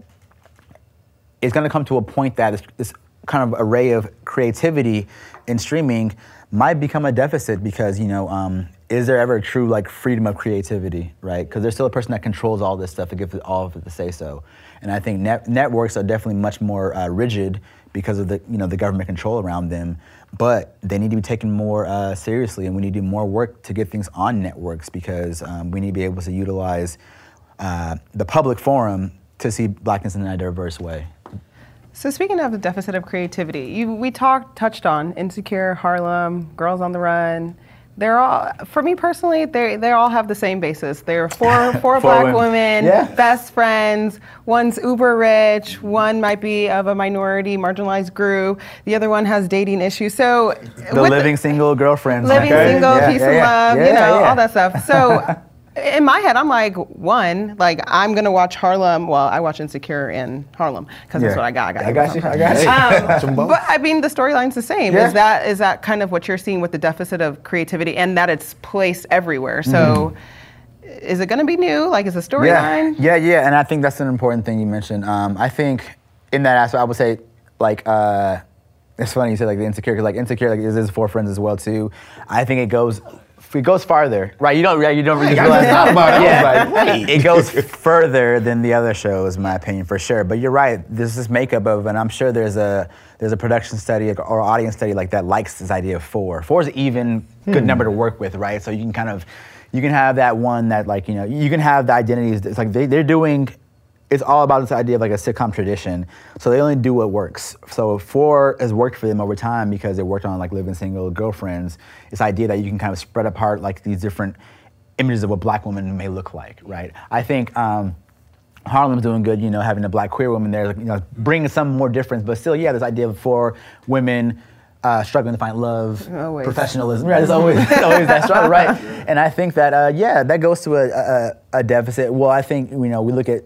it's going to come to a point that this, this kind of array of creativity in streaming might become a deficit because you know um, is there ever a true like freedom of creativity right? Because there's still a person that controls all this stuff to give all of it to say so and i think net- networks are definitely much more uh, rigid because of the you know the government control around them. But they need to be taken more uh, seriously and we need to do more work to get things on networks because um, we need to be able to utilize uh, the public forum to see blackness in a diverse way. So speaking of the deficit of creativity, you, we talked touched on Insecure, Harlem, Girls on the Run. They're all, for me personally, they they all have the same basis. They're (laughs) four four black women, women yeah. best friends. One's uber rich. One might be of a minority, marginalized group. The other one has dating issues. So the living the, single girlfriends, living okay. single, yeah, peace yeah, and love, you know, all that stuff. So (laughs) in my head, I'm like, one, like I'm gonna watch Harlem. Well, I watch Insecure in Harlem because yeah. that's what I got. I got, I got you. I got you. Um, (laughs) but I mean, the storyline's the same. Yeah. Is that is that kind of what you're seeing with the deficit of creativity and that it's placed everywhere? So. Mm. Is it going to be new? Like, is the storyline? Yeah. yeah, yeah, and I think that's an important thing you mentioned. Um, I think in that aspect, I would say, like, uh, it's funny you said like the insecure, like insecure, like is his four friends as well too. I think it goes it goes farther, right? You don't, you don't really hey, realize that. About it. Yeah. Like, it goes further than the other shows, in my opinion, for sure. But you're right. There's this makeup of, and I'm sure there's a there's a production study or audience study like that likes this idea of four. Four is even hmm. good number to work with, right? So you can kind of you can have that one that like you know you can have the identities. It's like they, they're doing it's all about this idea of like a sitcom tradition. So they only do what works. So four has worked for them over time because they worked on like living single girlfriends. This idea that you can kind of spread apart like these different images of what black women may look like, right? I think um, Harlem's doing good, you know, having a black queer woman there, you know, bringing some more difference. But still, yeah, this idea of four women uh, struggling to find love, Always. professionalism. Right, it's always, it's always that struggle, right? And I think that, uh, yeah, that goes to a, a, a deficit. Well, I think, you know, we look at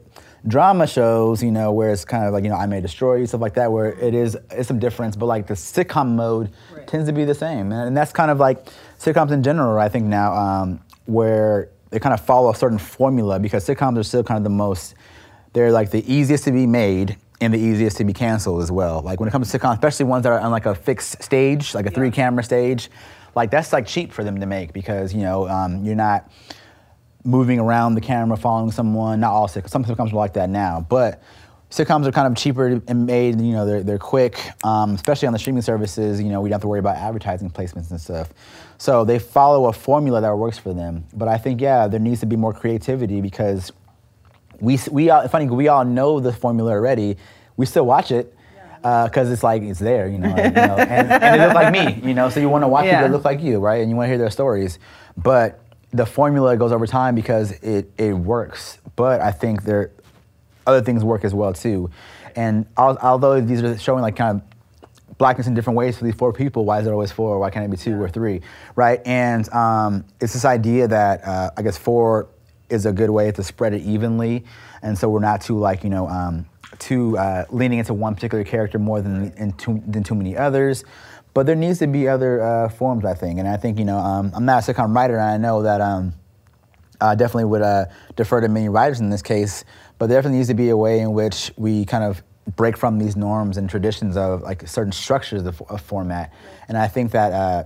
drama shows, you know, where it's kind of like, you know, I May Destroy You, stuff like that, where it is, it's some difference, but like the sitcom mode Right. tends to be the same. And, and that's kind of like sitcoms in general, I think now, um, where they kind of follow a certain formula because sitcoms are still kind of the most, they're like the easiest to be made and the easiest to be canceled as well. Like when it comes to sitcoms, especially ones that are on like a fixed stage, like a three camera stage, like that's like cheap for them to make because, you know, um, you're not, moving around the camera, following someone. Not all sitcoms. Some sitcoms are like that now, but sitcoms are kind of cheaper and made. You know, they're they're quick, um, especially on the streaming services. You know, we don't have to worry about advertising placements and stuff. So they follow a formula that works for them. But I think yeah, there needs to be more creativity because we we all funny we all know the formula already. We still watch it. Because it's like it's there, you know, like, you know and, and they look like me, you know. So you want to watch Yeah. people that look like you, right? And you want to hear their stories. But the formula goes over time because it, it works. But I think there other things work as well too. And al- although these are showing like kind of blackness in different ways for these four people, why is it always four? Why can't it be two or three, right? And um, it's this idea that uh, I guess four is a good way to spread it evenly, and so we're not too like you know um, too uh, leaning into one particular character more than in too, than too many others. But there needs to be other uh, forms, I think, and I think you know um, I'm not a sitcom writer, and I know that. Um, I definitely would uh, defer to many writers in this case, but there definitely needs to be a way in which we kind of break from these norms and traditions of like certain structures of, of format. And I think that uh,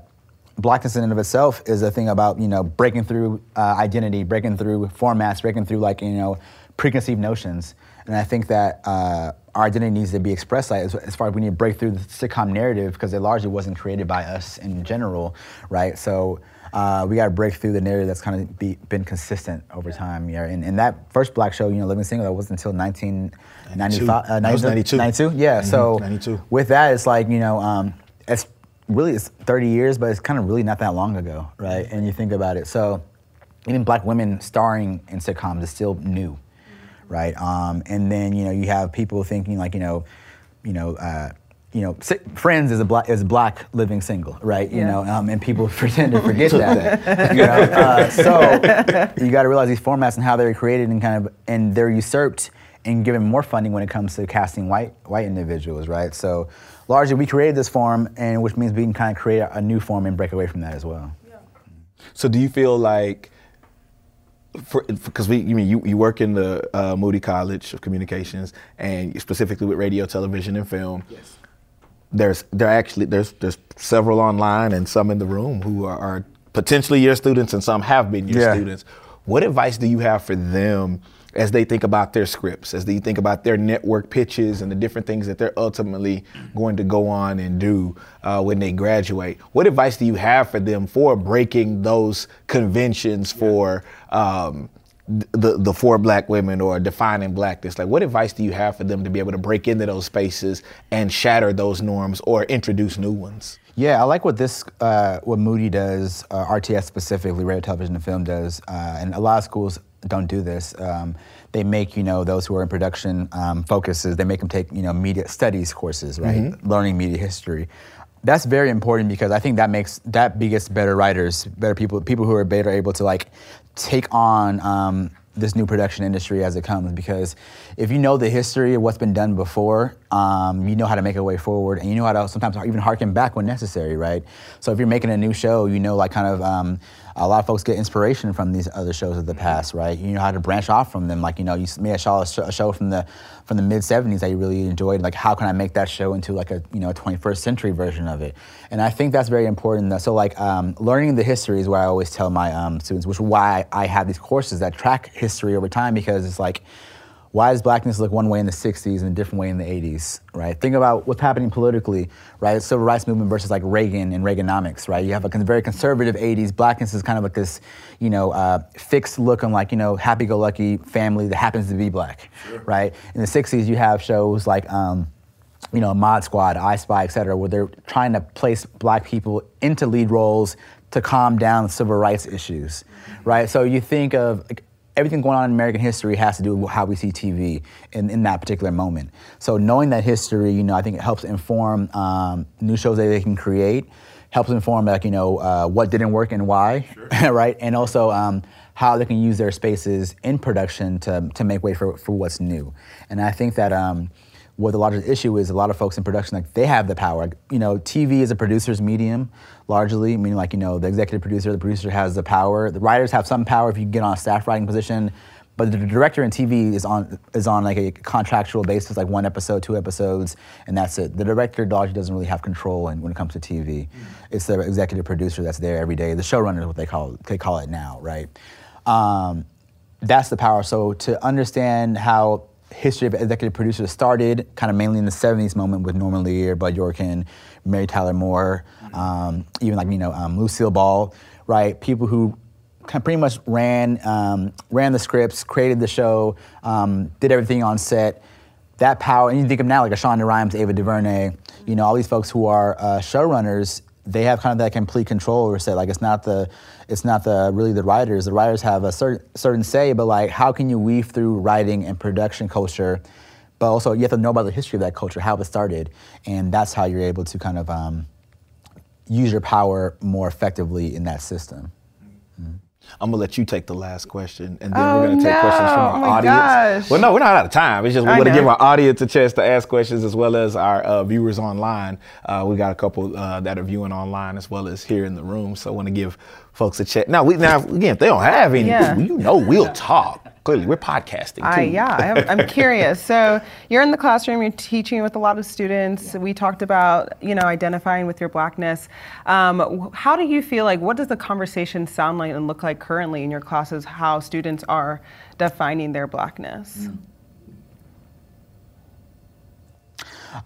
blackness in and of itself is a thing about you know breaking through uh, identity, breaking through formats, breaking through like you know preconceived notions. And I think that uh, our identity needs to be expressed like, as, as far as we need to break through the sitcom narrative because it largely wasn't created by us in general, right? So uh, we got to break through the narrative that's kind of be, been consistent over time. Yeah, and, and that first black show, you know, Living Single, that wasn't until 1995. Uh, That was 92. 92? Yeah. So 92. with that, it's like you know, um, it's really it's 30 years, but it's kind of really not that long ago, right? And you think about it, so even black women starring in sitcoms is still new, right? Um, and then you know you have people thinking like you know, you know. Uh, you know, si- Friends is a black is black living single, right? You Yeah. know, um, and people (laughs) pretend to forget that. (laughs) you know, uh, so you got to realize these formats and how they're created and kind of and they're usurped and given more funding when it comes to casting white white individuals, right? So largely we created this form, and which means we can kind of create a, a new form and break away from that as well. So do you feel like, because we, you mean you, you work in the uh, Moody College of Communications and specifically with radio, television, and film. Yes. There's there actually there's there's several online and some in the room who are, are potentially your students and some have been your Yeah. students. What advice do you have for them as they think about their scripts, as they think about their network pitches and the different things that they're ultimately going to go on and do uh, when they graduate? What advice do you have for them for breaking those conventions for um, the the four black women or defining blackness? Like, what advice do you have for them to be able to break into those spaces and shatter those norms or introduce new ones? Yeah, I like what this, uh, what Moody does, uh, RTF specifically, radio, television, and film does, uh, and a lot of schools don't do this. Um, they make you know those who are in production um, focuses. They make them take you know media studies courses, right? Learning media history. That's very important because I think that makes that biggest better writers, better people, people who are better able to like take on. Um, this new production industry as it comes because if you know the history of what's been done before, um, you know how to make a way forward and you know how to sometimes even harken back when necessary, right? So if you're making a new show, you know, like kind of um, a lot of folks get inspiration from these other shows of the past, right? You know how to branch off from them. Like, you know, you saw a show, a show from the from the mid 70s that you really enjoyed. Like, how can I make that show into like a you know 21st century version of it? And I think that's very important. So like um, learning the history is what I always tell my um, students, which is why I have these courses that track history over time because it's like why does blackness look one way in the 60s and a different way in the 80s, right? Think about what's happening politically, right? Civil rights movement versus like Reagan and Reaganomics, right? You have a very conservative 80s. Blackness is kind of like this, you know, uh, fixed look on like, you know, happy-go-lucky family that happens to be black, sure. right? In the 60s, you have shows like, um, you know, Mod Squad, I Spy, et cetera, where they're trying to place black people into lead roles to calm down civil rights issues, right? So you think of like, everything going on in American history has to do with how we see TV in, in that particular moment. So knowing that history, you know, I think it helps inform um, new shows that they can create, helps inform like you know uh, what didn't work and why, sure. (laughs) right? And also um, how they can use their spaces in production to to make way for for what's new. And I think that. Um, what the largest issue is a lot of folks in production like they have the power you know tv is a producer's medium largely meaning like you know the executive producer the producer has the power the writers have some power if you get on a staff writing position but the director in tv is on is on like a contractual basis like one episode two episodes and that's it. The director largely doesn't really have control and when it comes to tv mm-hmm. it's the executive producer that's there every day. The showrunner is what they call they call it now right? Um, that's the power. So to understand how history of executive producers started kind of mainly in the 70s moment with Norman Lear, Bud Yorkin, Mary Tyler Moore, um, even like, you know, um, Lucille Ball, right? People who kind of pretty much ran, um, ran the scripts, created the show, um, did everything on set. That power, and you think of now like a Shonda Rhimes, Ava DuVernay, you know, all these folks who are uh, showrunners they have kind of that complete control over set. Like it's not the, it's not the really the writers. The writers have a certain certain say, but like how can you weave through writing and production culture, but also you have to know about the history of that culture, how it started, and that's how you're able to kind of um, use your power more effectively in that system. Mm-hmm. I'm gonna let you take the last question, and then oh, we're gonna take no. questions from our oh audience. Gosh. Well, no, we're not out of time. It's just we want to give our audience a chance to ask questions as well as our uh, viewers online. Uh, we got a couple uh, that are viewing online as well as here in the room, so I want to give folks a check. Now, we now again, if they don't have any, yeah. you know, we'll talk clearly we're podcasting too. yeah, I'm, I'm (laughs) curious. So you're in the classroom, you're teaching with a lot of students. Yeah. We talked about you know identifying with your blackness. Um, how do you feel like? What does the conversation sound like and look like currently in your classes? How students are defining their blackness? Mm.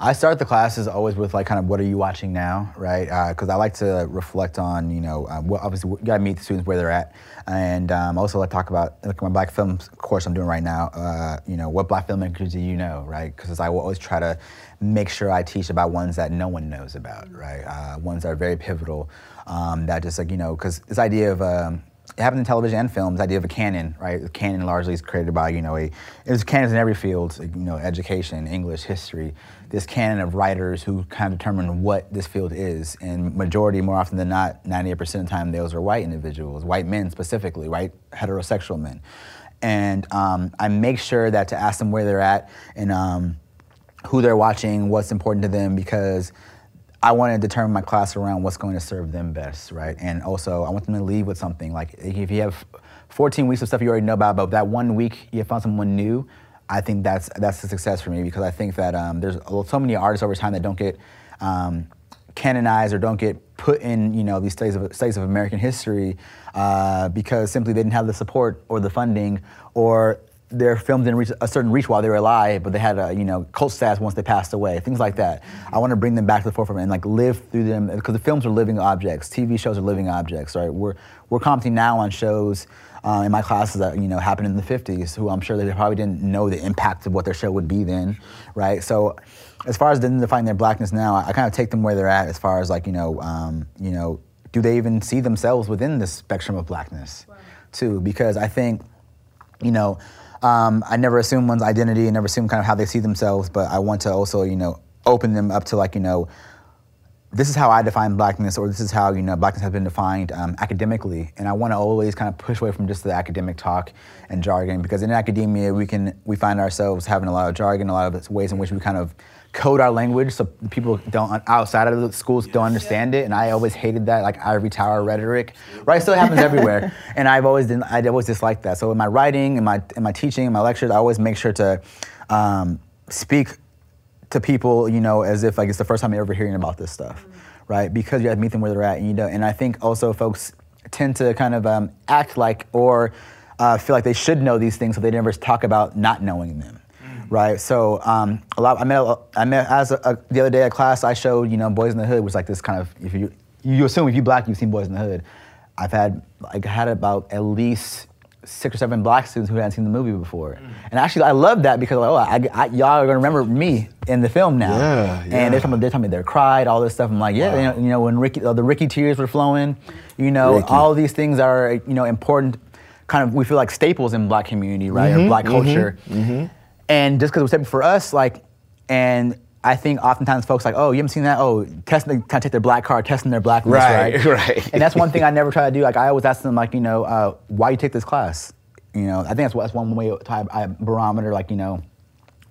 I start the classes always with like kind of what are you watching now, right? Because uh, I like to reflect on you know uh, what, obviously you got to meet the students where they're at, and um, also like talk about like my black film course I'm doing right now. Uh, you know what black filmmakers do you know, right? Because I will always try to make sure I teach about ones that no one knows about, right? Uh, ones that are very pivotal. Um, that just like you know because this idea of um, it happens in television and films. Idea of a canon, right? The canon largely is created by you know a there's canons in every field, you know, education, English, history. This canon of writers who kind of determine what this field is, and majority, more often than not, 98% of the time, those are white individuals, white men specifically, white heterosexual men. And um, I make sure that to ask them where they're at and um, who they're watching, what's important to them, because I want to determine my class around what's going to serve them best, right? And also, I want them to leave with something. Like, if you have 14 weeks of stuff you already know about, but that one week you found someone new, I think that's that's a success for me because I think that um, there's so many artists over time that don't get um, canonized or don't get put in, you know, these studies of studies of American history uh, because simply they didn't have the support or the funding or their films didn't reach a certain reach while they were alive, but they had a you know cult status once they passed away, things like that. I want to bring them back to the forefront and like live through them because the films are living objects, TV shows are living objects, right? We're we're commenting now on shows uh, in my classes that you know happened in the 50s, who I'm sure they probably didn't know the impact of what their show would be then, right? So, as far as them defining their blackness now, I, I kind of take them where they're at as far as like you know um, you know do they even see themselves within the spectrum of blackness, wow. too? Because I think you know um, I never assume one's identity and never assume kind of how they see themselves, but I want to also, you know, open them up to like, you know, this is how I define blackness, or this is how you know blackness has been defined um, academically, and I want to always kind of push away from just the academic talk and jargon, because in academia we can we find ourselves having a lot of jargon, a lot of ways in which we kind of code our language so people don't outside of the schools don't understand it. And i always hated that like ivory tower rhetoric right still happens everywhere. (laughs) And i've always been i always disliked that. So in my writing in my in my teaching in my lectures i always make sure to um, speak to people you know as if like it's the first time you're ever hearing about this stuff right because you have to meet them where they're at and you know and i think also folks tend to kind of um, act like or uh, feel like they should know these things so they never talk about not knowing them right? So um, a lot. I met a- I met as a, a, the other day at class. I showed you know Boyz n the Hood was like this kind of if you you assume if you black you've seen Boyz n the Hood. I've had like had about at least six or seven black students who hadn't seen the movie before, and actually I love that because like, oh I, I, y'all are gonna remember me in the film now. Yeah, And they're talking, they're telling me they're cried, all this stuff. I'm like, yeah, you, know, you know, when Ricky, uh, the Ricky tears were flowing, you know, Ricky. all these things are, you know, important, kind of, we feel like staples in black community, right, Mm-hmm, or black culture. And just because it was staples for us, like, and I think oftentimes folks like, oh, you haven't seen that? Oh, testing, kind of take their black card, testing their blackness, Right, right? (laughs) right. And that's one thing I never try to do. Like, I always ask them, like, you know, uh, why you take this class? You know, I think that's, that's one way to I, I barometer, like, you know,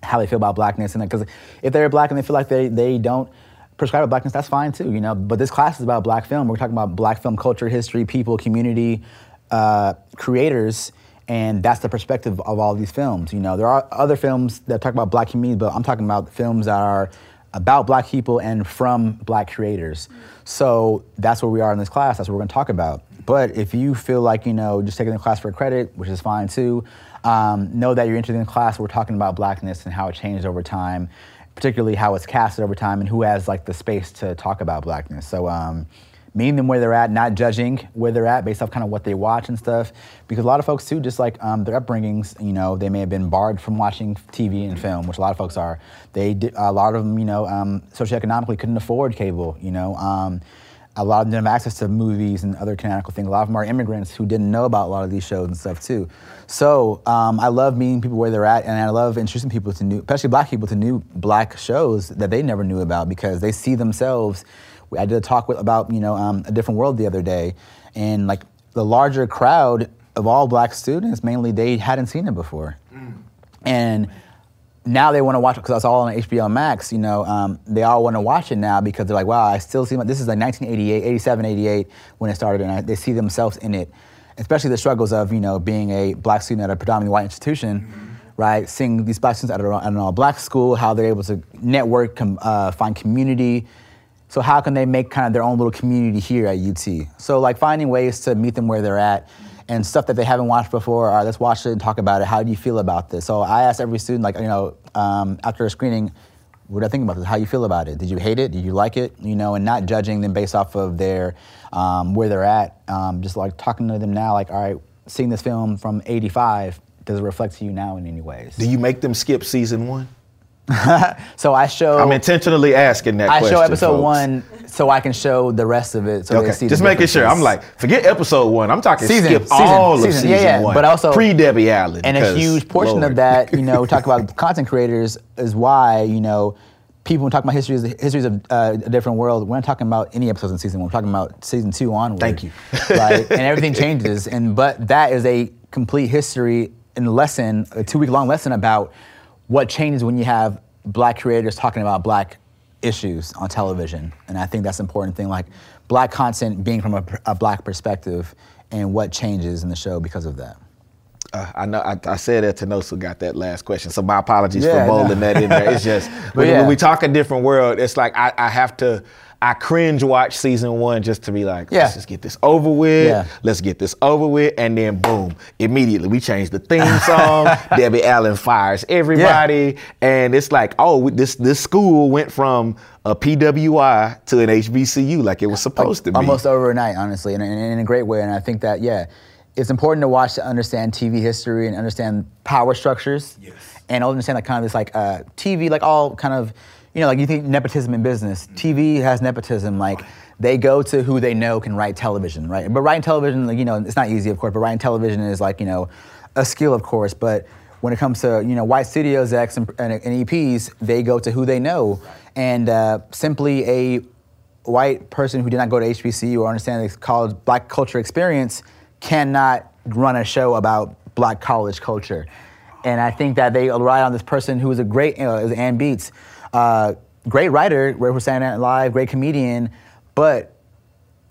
how they feel about blackness and because if they're black and they feel like they, they don't prescribe blackness that's fine too you know but this class is about black film we're talking about black film culture history people community uh, creators and that's the perspective of all these films you know. There are other films that talk about black community but i'm talking about films that are about black people and from black creators. So that's where we are in this class. That's what we're going to talk about. But if you feel like you know just taking the class for credit which is fine too um, know that you're interested in class. We're talking about blackness and how it changed over time particularly how it's casted over time and who has like the space to talk about blackness. So um, meeting them where they're at not judging where they're at based off kind of what they watch and stuff because a lot of folks too just like um, their upbringings you know they may have been barred from watching tv and film which a lot of folks are they did, a lot of them you know um, socioeconomically couldn't afford cable you know um, a lot of them didn't have access to movies and other canonical things. A lot of them are immigrants who didn't know about a lot of these shows and stuff too. So um, I love meeting people where they're at, and I love introducing people to new, especially black people, to new black shows that they never knew about because they see themselves. I did a talk with, about you know um, a different world the other day, and like the larger crowd of all black students, mainly they hadn't seen it before, and now they want to watch it because it's all on HBO Max. You know, um, they all want to watch it now because they're like, wow, I still see my, this is like 1988, 87, 88 when it started, and I, they see themselves in it. Especially the struggles of you know being a black student at a predominantly white institution, right? Seeing these black students at, an all black school, how they're able to network, com, uh, find community. So how can they make kind of their own little community here at UT? So like finding ways to meet them where they're at and stuff that they haven't watched before. All right, let's watch it and talk about it. How do you feel about this? So I asked every student, like you know, um, after a screening, what do I think about this? How you feel about it? Did you hate it? Did you like it? You know, and not judging them based off of their um, where they're at. Um, just like talking to them now, like all right, seeing this film from '85, does it reflect to you now in any ways? Do you make them skip season one? (laughs) so I show. I'm intentionally asking that I question. show episode folks. one so I can show the rest of it. So they Okay, see the just making sure. I'm like, forget episode one. I'm talking Season, skip season, all of season. season Yeah, yeah, one. but also- pre Debbie Allen. and a huge portion Lord. of that, you know, talk about (laughs) content creators is why you know people when talking about histories, histories of uh, a different world. We're not talking about any episodes in season one. We're talking about season two onward. Thank you. (laughs) right, and everything changes, and but that is a complete history and lesson, a two week long lesson about what changes when you have black creators talking about black issues on television, and I think that's an important thing. Like black content being from a, a black perspective, and what changes in the show because of that. Uh, I know I, I said that Tanosa got that last question, so my apologies Yeah, for bowling no. that in there. It's just (laughs) when, yeah. when we talk a different world, it's like I, I have to. I cringe watch season one just to be like, Yeah. let's just get this over with. Yeah. Let's get this over with, and then boom, immediately we change the theme (laughs) song. Debbie Allen fires everybody, and it's like, oh, this this school went from a PWI to an HBCU like it was supposed to be. almost overnight, honestly, and in, in a great way. And I think that yeah, it's important to watch to understand TV history and understand power structures, Yes. and understand like kind of this like uh, TV, like all kind of, you know, like you think nepotism in business. TV has nepotism, like. They go to who they know can write television, right? But writing television, like, you know, it's not easy, of course. But writing television is like, you know, a skill, of course. But when it comes to you know white studio execs and, and, and EPs, they go to who they know, and uh, simply a white person who did not go to HBCU or understand the college black culture experience cannot run a show about black college culture. And I think that they rely on this person who is a great, you know, is Anne Beatts, uh, great writer, where we're Saturday Night Live, great comedian, but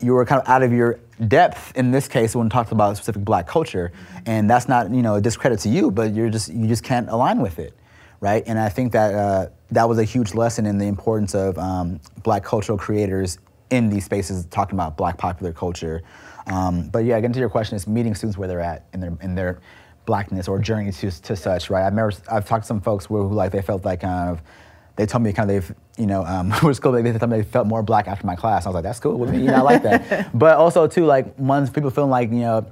you were kind of out of your depth in this case when talked about specific black culture. And that's not you know a discredit to you but you're just you just can't align with it right? And i think that uh, that was a huge lesson in the importance of um, black cultural creators in these spaces talking about black popular culture. Um, but yeah getting to your question is meeting students where they're at in their in their blackness or journey to, to such, right? I remember I've talked to some folks who, who like they felt like kind of they told me kind of they've you know um, it was cool. They, told me they felt more black after my class. I was like, that's cool with me. You know, I like that. (laughs) but also too like once people feeling like you know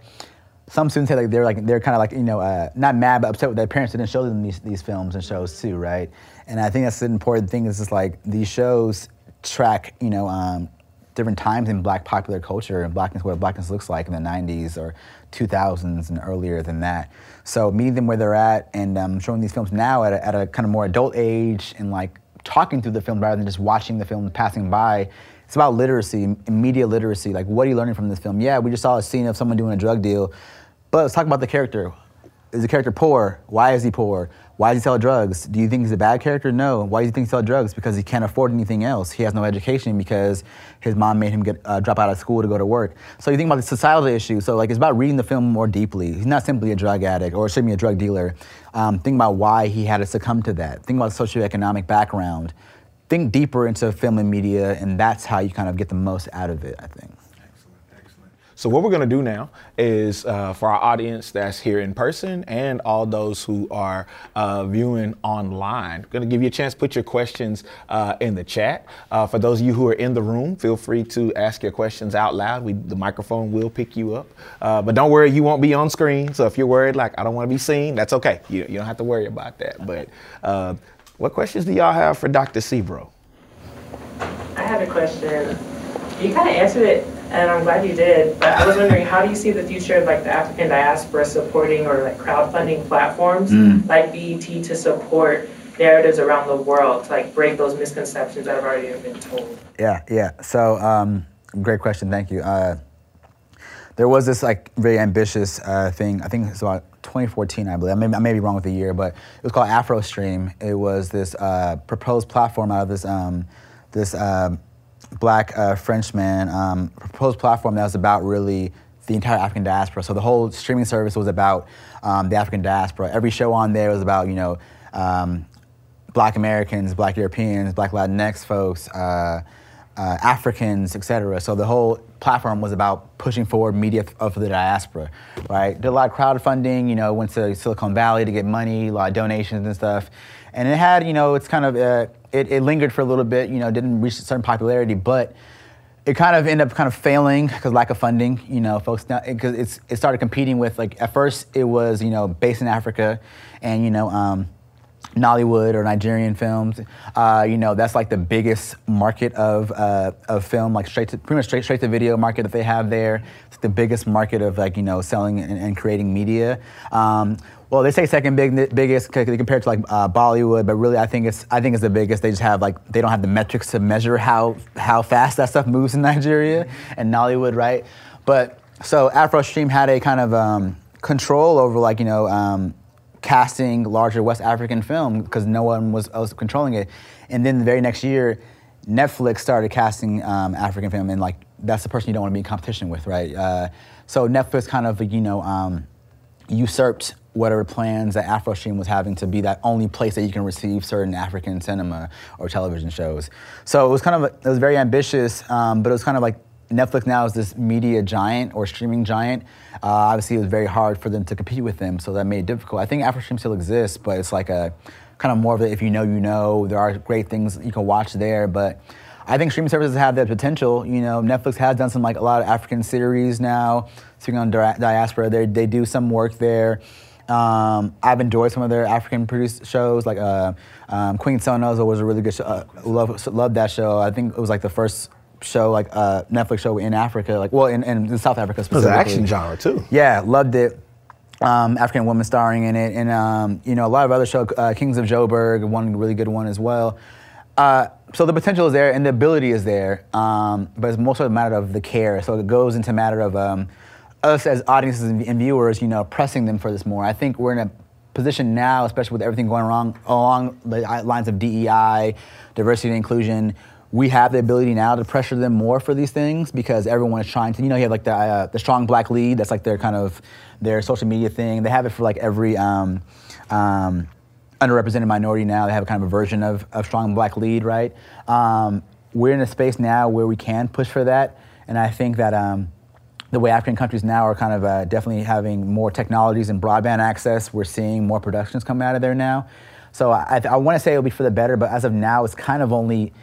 some students say like they're like they're kind of like you know uh, not mad but upset with their parents didn't show them these, these films and shows too, right? And I think that's an important thing is just like these shows track you know um, different times in black popular culture and blackness what blackness looks like in the 90s or 2000s and earlier than that. So meeting them where they're at and um, showing these films now at a, at a kind of more adult age and like talking through the film rather than just watching the film passing by. It's about literacy, media literacy. Like, what are you learning from this film? Yeah, we just saw a scene of someone doing a drug deal, but let's talk about the character. Is the character poor? Why is he poor? Why does he sell drugs? Do you think he's a bad character? No. Why do you think he sells drugs? Because he can't afford anything else. He has no education because his mom made him get uh, drop out of school to go to work. So you think about the societal issue. So like it's about reading the film more deeply. He's not simply a drug addict or be a drug dealer. Um, think about why he had to succumb to that. Think about the socioeconomic background. Think deeper into film and media, and that's how you kind of get the most out of it. I think. So what we're going to do now is uh, for our audience that's here in person and all those who are uh, viewing online, going to give you a chance to put your questions uh, in the chat. Uh, for those of you who are in the room, feel free to ask your questions out loud. We, the microphone will pick you up. Uh, but don't worry, you won't be on screen. So if you're worried, like, I don't want to be seen, that's okay. You, you don't have to worry about that. But uh, what questions do y'all have for Dr. Sebro? I have a question. You kind of answered it and I'm glad you did. But I was wondering, how do you see the future of like the African diaspora supporting or like crowdfunding platforms mm. like BET to support narratives around the world to like break those misconceptions that have already been told? Yeah, yeah. So, um, great question. Thank you. Uh, there was this like very ambitious uh, thing. I think it's about 2014, I believe. I may, I may, be wrong with the year, but it was called AfroStream. It was this uh, proposed platform out of this um, this um, black uh, Frenchman um, proposed platform that was about really the entire African diaspora. So the whole streaming service was about um, the African diaspora. Every show on there was about you know um, black Americans, black Europeans, black Latinx folks, uh, uh, Africans, etc. So the whole platform was about pushing forward media of the diaspora, right? Did a lot of crowdfunding, you know, went to Silicon Valley to get money, a lot of donations and stuff. And it had, you know, it's kind of, uh, it, it lingered for a little bit, you know, didn't reach a certain popularity, but it kind of ended up kind of failing because lack of funding. You know, folks because it, it's it started competing with like at first it was you know based in Africa, and you know um, Nollywood or Nigerian films. Uh, you know, that's like the biggest market of, uh, of film, like straight to, pretty much straight, straight to video market that they have there. It's the biggest market of like, you know, selling and, and creating media. Um, well, they say second big, biggest compared to like uh, Bollywood, but really I think it's I think it's the biggest. They just have like they don't have the metrics to measure how how fast that stuff moves in (laughs) Nigeria and Nollywood, right? But so AfroStream had a kind of um, control over like you know um, casting larger West African film because no one was controlling it. And then the very next year, Netflix started casting um, African film, and like that's the person you don't want to be in competition with, right? Uh, so Netflix kind of you know um, usurped whatever plans that AfroStream was having to be that only place that you can receive certain African cinema or television shows. So it was kind of it was very ambitious, um, but it was kind of like Netflix now is this media giant or streaming giant. Uh, obviously, it was very hard for them to compete with them, so that made it difficult. I think AfroStream still exists, but it's like a kind of more of a if you know, you know. There are great things you can watch there, but I think streaming services have that potential. You know, Netflix has done some like a lot of African series now. Speaking on diaspora, they they do some work there. Um, I've enjoyed some of their African produced shows, like uh, um, Queen Sonoza was a really good show. Uh, love, loved that show. I think it was like the first show, like uh, Netflix show in Africa, like well, in, in South Africa specifically. It was an action genre too. Yeah, loved it. Um, African woman starring in it, and um, you know a lot of other shows. Uh, Kings of Joburg, one really good one as well. Uh, so the potential is there and the ability is there, um, but it's mostly a matter of the care. So it goes into a matter of um, us as audiences and viewers, you know, pressing them for this more. I think we're in a position now, especially with everything going wrong along the lines of DEI, diversity and inclusion, we have the ability now to pressure them more for these things because everyone is trying to. You know, you have like the uh, the strong black lead. That's like their kind of their social media thing. They have it for like every um, um, underrepresented minority now. They have a kind of a version of, of strong black lead, right? Um, we're in a space now where we can push for that, and I think that um, the way African countries now are kind of uh, definitely having more technologies and broadband access, we're seeing more productions come out of there now. So I, I want to say it'll be for the better, but as of now, it's kind of only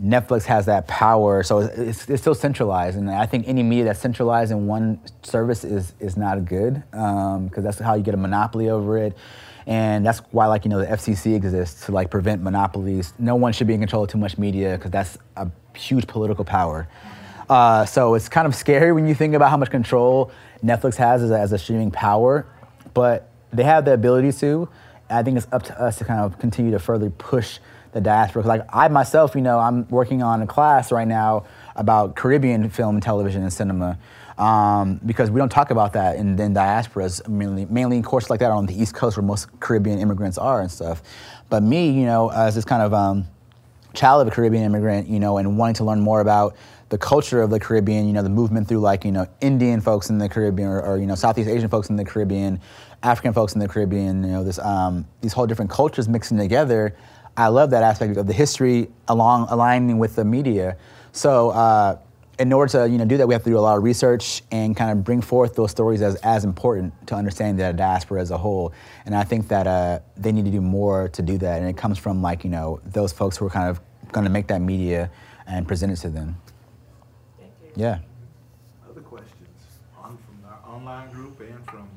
Netflix has that power, so it's, it's still centralized. And I think any media that's centralized in one service is is not good because um, that's how you get a monopoly over it. And that's why, like you know, the FCC exists to like prevent monopolies. No one should be in control of too much media because that's a huge political power. Uh, so it's kind of scary when you think about how much control Netflix has as a, as a streaming power, but they have the ability to. I think it's up to us to kind of continue to further push the diaspora. Like I myself, you know, I'm working on a class right now about Caribbean film, television, and cinema. Um, because we don't talk about that in, in diasporas, mainly, mainly in courses like that on the East Coast where most Caribbean immigrants are and stuff. But me, you know, as this kind of um, child of a Caribbean immigrant, you know, and wanting to learn more about the culture of the Caribbean, you know, the movement through like, you know, Indian folks in the Caribbean or, or you know, Southeast Asian folks in the Caribbean, African folks in the Caribbean, you know, this, um, these whole different cultures mixing together. I love that aspect of the history along aligning with the media. So uh, in order to you know do that, we have to do a lot of research and kind of bring forth those stories as, as important to understanding the diaspora as a whole. And I think that uh, they need to do more to do that. And it comes from like you know those folks who are kind of going to make that media and present it to them. Yeah. Other questions on from our online group and from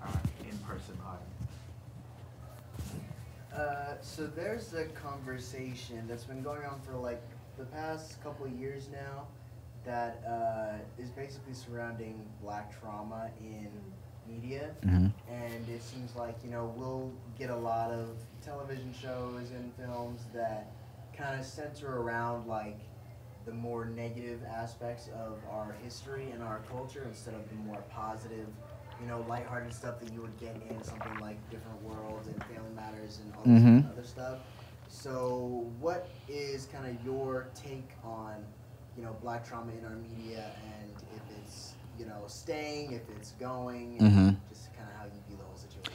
our in-person audience. Uh, so there's a conversation that's been going on for like the past couple of years now that uh, is basically surrounding black trauma in media. Mm-hmm. And it seems like, you know, we'll get a lot of television shows and films that kind of center around like the more negative aspects of our history and our culture instead of the more positive, you know, lighthearted stuff that you would get in something like Different Worlds and Family Matters and all this mm-hmm. other stuff. So, what is kind of your take on, you know, black trauma in our media and if it's, you know, staying, if it's going, mm-hmm. just kind of how you view the whole situation?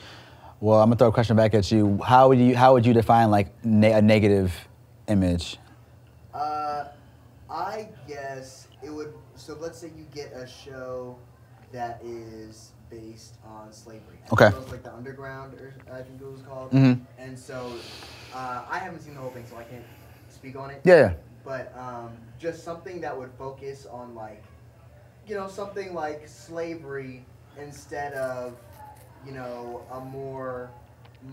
Well, I'm gonna throw a question back at you. How would you how would you define like ne- a negative image? Uh, I guess it would. So let's say you get a show that is based on slavery. Okay. It was like the Underground, or I think it was called. Mm-hmm. And so uh, I haven't seen the whole thing, so I can't speak on it. Yeah. But um, just something that would focus on like, you know, something like slavery instead of, you know, a more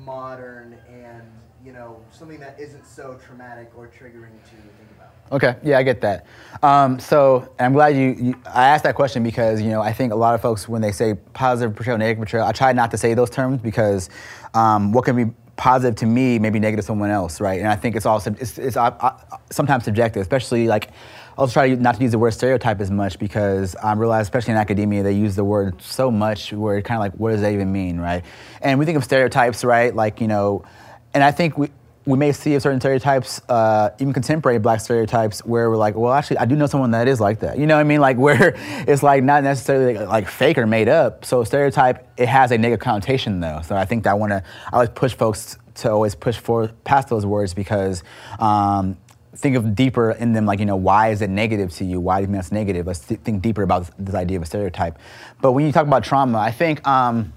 modern and you know something that isn't so traumatic or triggering to think about. Okay, yeah, I get that. Um, so I'm glad you, you, I asked that question because you know I think a lot of folks when they say positive portrayal, negative portrayal, I try not to say those terms because um, what can be positive to me may be negative to someone else, right? And I think it's all it's, it's uh, uh, sometimes subjective, especially like. I'll try not to use the word stereotype as much because I realize, especially in academia, they use the word so much where kind of like, what does that even mean, right? And we think of stereotypes, right? Like, you know, and I think we, we may see certain stereotypes, uh, even contemporary black stereotypes, where we're like, well, actually, I do know someone that is like that. You know what I mean? Like where (laughs) it's like not necessarily like, like fake or made up. So stereotype, it has a negative connotation though. So I think that I want to, I always push folks to always push for past those words because um, think of deeper in them, like you know, why is it negative to you? Why do you think that's negative? Let's th- think deeper about this idea of a stereotype. But when you talk about trauma, I think um,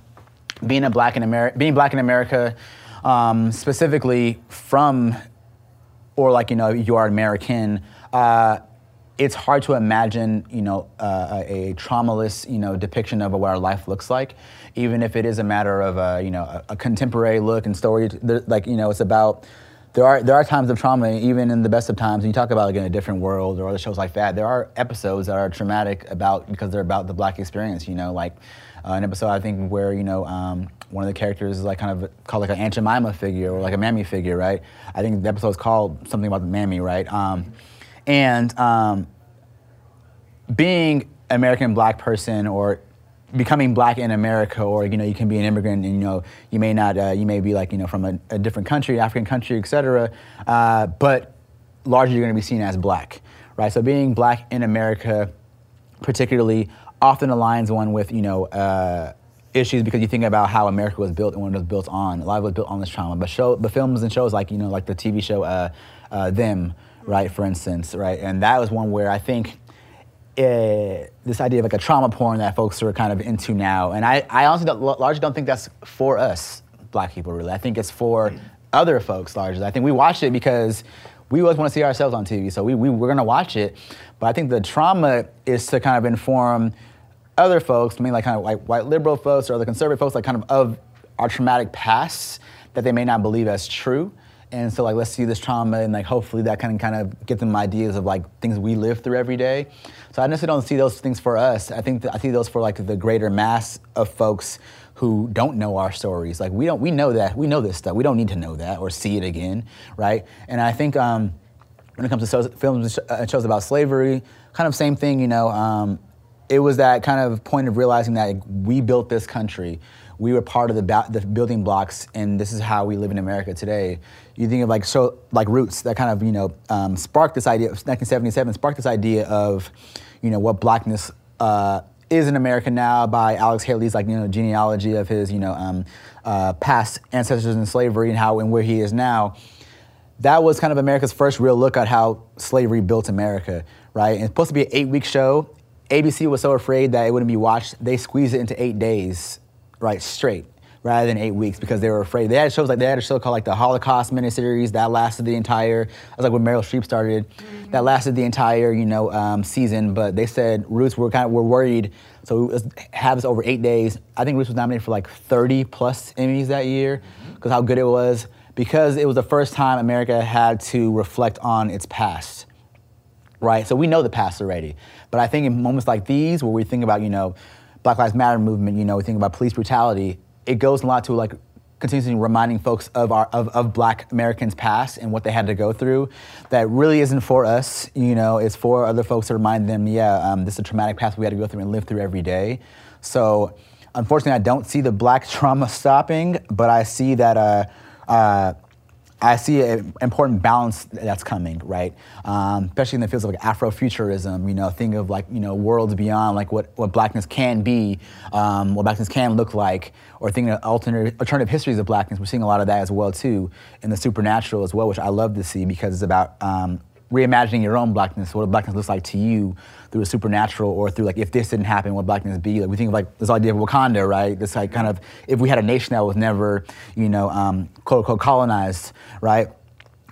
being a black in America, being black in America um, specifically from, or like, you know, you are American, uh, it's hard to imagine, you know, uh, a, traumaless, you know, depiction of what our life looks like, even if it is a matter of, a, you know, a, a contemporary look and story. Like, you know, it's about there are there are times of trauma, even in the best of times. When you talk about like in a different world or other shows like that, there are episodes that are traumatic about because they're about the black experience. You know, like uh, an episode I think where you know um, one of the characters is like kind of called like an Aunt Jemima figure or like a mammy figure, right? I think the episode is called something about the mammy, right? Um, and um, being American black person or becoming black in America, or you know, you can be an immigrant, and you know, you may not, uh, you may be like you know from a, a different country, African country, etc. Uh, but largely, you're going to be seen as black, right? So being black in America, particularly, often aligns one with you know. Uh, issues because you think about how America was built and when it was built on. A lot of it was built on this trauma. But show, but films and shows like you know, like the TV show uh, uh, Them, right, for instance, right, and that was one where I think uh, this idea of like a trauma porn that folks are kind of into now. And I, I honestly don't, largely don't think that's for us, black people, really. I think it's for other folks largely. I think we watch it because we always want to see ourselves on TV, so we, we, we're gonna watch it. But I think the trauma is to kind of inform other folks, I mean, like kind of like white liberal folks or other conservative folks, like kind of of our traumatic past that they may not believe as true. And so like let's see this trauma and like hopefully that can kind of get them ideas of like things we live through every day. So I necessarily don't see those things for us. I think that I see those for like the greater mass of folks who don't know our stories. Like we don't we know that we know this stuff. We don't need to know that or see it again, right? And I think um, when it comes to shows, films and shows about slavery, kind of same thing. You know, um, it was that kind of point of realizing that we built this country we were part of the, ba- the building blocks, and this is how we live in America today. You think of like so like Roots that kind of you know um, sparked this idea. 1977 sparked this idea of you know what blackness. Uh, is in America now by Alex Haley's like you know genealogy of his you know um, uh, past ancestors in slavery and how and where he is now. That was kind of America's first real look at how slavery built America, right? And it's supposed to be an eight-week show. ABC was so afraid that it wouldn't be watched, they squeezed it into eight days right straight rather than eight weeks because they were afraid. They had shows like they had a show called like the Holocaust miniseries that lasted the entire. I was like when Meryl Streep started. Mm-hmm. That lasted the entire you know um, season. But they said Roots were kind of were worried, so let's have this over eight days. I think Roots was nominated for like 30 plus Emmys that year because mm-hmm. how good it was. Because it was the first time America had to reflect on its past. Right, so we know the past already, but I think in moments like these, where we think about, you know, Black Lives Matter movement, you know, we think about police brutality, it goes a lot to like continuously reminding folks of our of, of black Americans past and what they had to go through that really isn't for us, you know, it's for other folks to remind them, yeah, um, this is a traumatic past we had to go through and live through every day. So unfortunately I don't see the black (laughs) trauma stopping, but I see that uh, uh, I see an important balance that's coming, right? Um, especially in the fields of like Afrofuturism, you know, think of like, you know, worlds beyond like what, what blackness can be, um, what blackness can look like, or thinking of alternate, alternative histories of blackness. We're seeing a lot of that as well too, in the supernatural as well, which I love to see because it's about um, reimagining your own blackness, what blackness looks like to you through a supernatural or through like if this didn't happen, what blackness be? Like we think of like this idea of Wakanda, right? This like kind of if we had a nation that was never, you know, um, quote unquote colonized, right?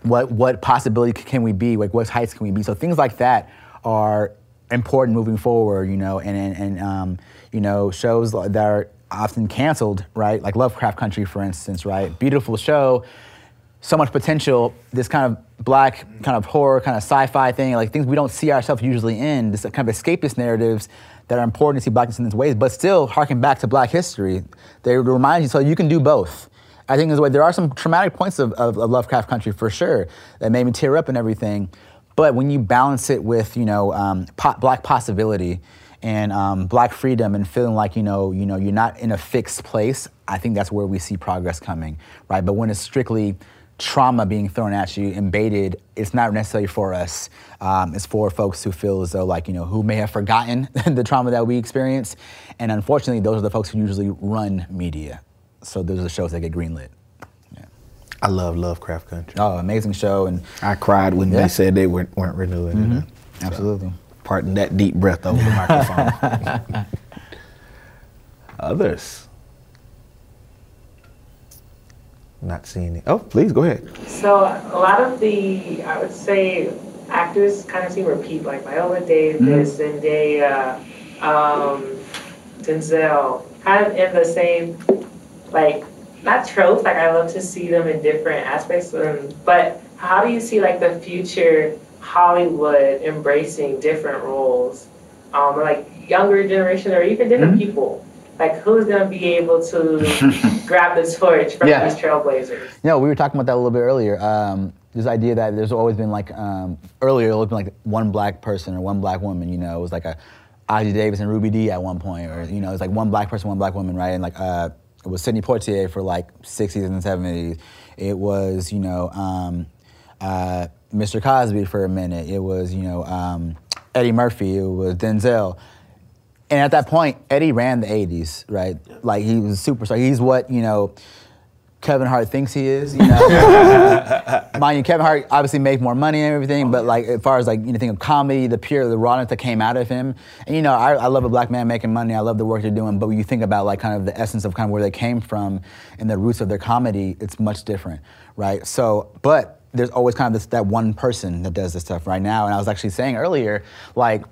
What what possibility can we be? Like what heights can we be? So things like that are important moving forward, you know, and and, and um, you know shows that are often canceled, right? Like Lovecraft Country, for instance, right? Beautiful show, so much potential. This kind of black kind of horror, kind of sci-fi thing, like things we don't see ourselves usually in, this kind of escapist narratives that are important to see blackness in these ways, but still harken back to black history. They remind you, so you can do both. I think there's a way, there are some traumatic points of, of, of, Lovecraft Country for sure that made me tear up and everything. But when you balance it with, you know, um, po- black possibility and um, black freedom and feeling like, you know, you know, you're not in a fixed place, I think that's where we see progress coming, right? But when it's strictly trauma being thrown at you and baited, it's not necessarily for us. Um, it's for folks who feel as though, like, you know, who may have forgotten (laughs) the trauma that we experience. And unfortunately, those are the folks who usually run media. So those are the shows that get greenlit. Yeah. I love Lovecraft Country. Oh, amazing show. And I cried when yeah. they said they weren't, weren't renewing mm-hmm. it. So, Absolutely. Pardon that deep breath over the microphone. (laughs) Others. Not seeing it. Oh, please go ahead. So a lot of the, I would say, actors kind of seem repeat, like Viola Davis, mm-hmm. Zendaya, um, Denzel, kind of in the same, like, not tropes. Like I love to see them in different aspects, um, but how do you see like the future Hollywood embracing different roles, um, like younger generation or even different mm-hmm. people? Like who's going to be able to (laughs) grab the torch from yeah. these trailblazers? You know, we were talking about that a little bit earlier. Um, this idea that there's always been like um, earlier, it been like one black person or one black woman. You know, it was like a Ossie Davis and Ruby Dee at one point, or you know, it was like one black person, one black woman, right? And like uh, it was Sidney Poitier for like 60s and 70s. It was you know um, uh, Mr. Cosby for a minute. It was you know um, Eddie Murphy. It was Denzel and at that point, Eddie ran the 80s, right? Like he was a superstar. He's what, you know, Kevin Hart thinks he is. You know, (laughs) mind you, Kevin Hart obviously made more money and everything, oh, but like as far as like you know, think of comedy, the pure, the rawness that came out of him, and you know, I, I love a black man making money. I love the work they're doing, but when you think about like kind of the essence of kind of where they came from and the roots of their comedy, it's much different, right? So, but there's always kind of this that one person that does this stuff right now, and I was actually saying earlier, like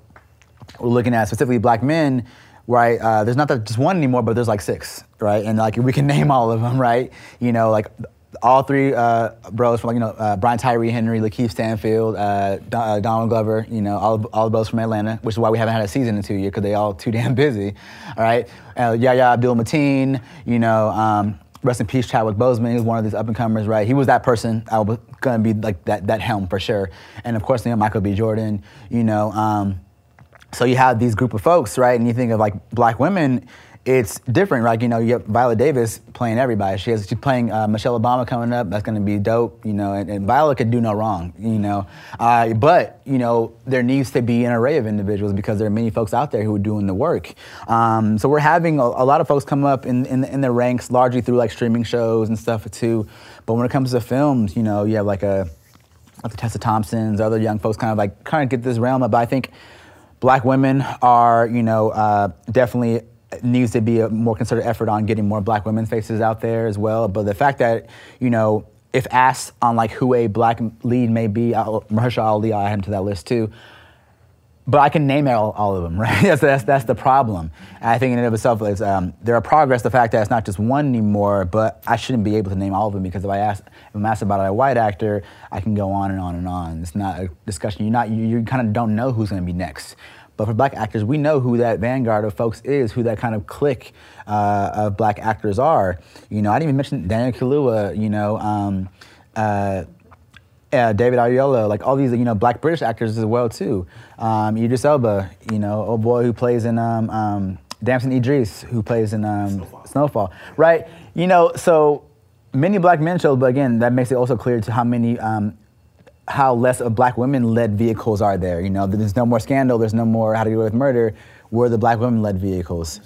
we're looking at specifically black men right? Uh, there's not just one anymore, but there's like six, right? And like we can (laughs) name all of them, right? You know, like all three uh, bros from like you know uh, Brian Tyree Henry, Lakeith Stanfield, uh, Don, uh, Donald Glover, you know all all the bros from Atlanta, which is why we haven't had a season in two years because they all too (laughs) damn busy, all right? Uh, Yahya Abdul Mateen, you know. Um, rest in peace, Chadwick Boseman. He was one of these up and comers, right? He was that person. I was gonna be like that that helm for sure. And of course, you know, Michael B. Jordan. You know, um, so you have these group of folks, right? And you think of like black women, it's different. Like you know, you have Viola Davis playing everybody. She has she's playing uh, Michelle Obama coming up. That's going to be dope. You know, and, and, Viola could do no wrong. You know, uh, but you know there needs to be an array of individuals because there are many folks out there who are doing the work. Um, so we're having a, a, lot of folks come up in, in in the ranks largely through like streaming shows and stuff too. But when it comes to films, you know, you have like a like the Tessa Thompsons, other young folks, kind of like kind of get this realm up. But I think black women are, you know, uh, definitely needs to be a more concerted effort on getting more black women faces out there as well. But the fact that, you know, if asked on like who a black lead may be, Mahershala Ali, I'll add him to that list too but I can name all, all of them, (laughs) right? that's, that's, that's the problem. I think in and of itself, it's, um, there are progress, the fact that it's not just one anymore, but I shouldn't be able to name all of them because if I ask, if I'm asked about a white actor, I can go on and on and on. It's not a discussion. You're not, you, you kind of don't know who's going to be next. But for black actors, we know who that vanguard of folks is, who that kind of clique uh, of black actors are. You know, I didn't even mention Daniel Kaluuya, you know, um, uh, uh, David Oyelowo, like all these, you know, black British actors as well too. Um, Idris Elba, you know, old boy who plays in um, um, Damson Idris, who plays in um, Snowfall. Snowfall. right? You know, so many black men shows, but again, that makes it also clear to how many, um, how less of black women-led vehicles are there. You know, there's no more scandal, there's no more how to deal with murder. We're the black women-led vehicles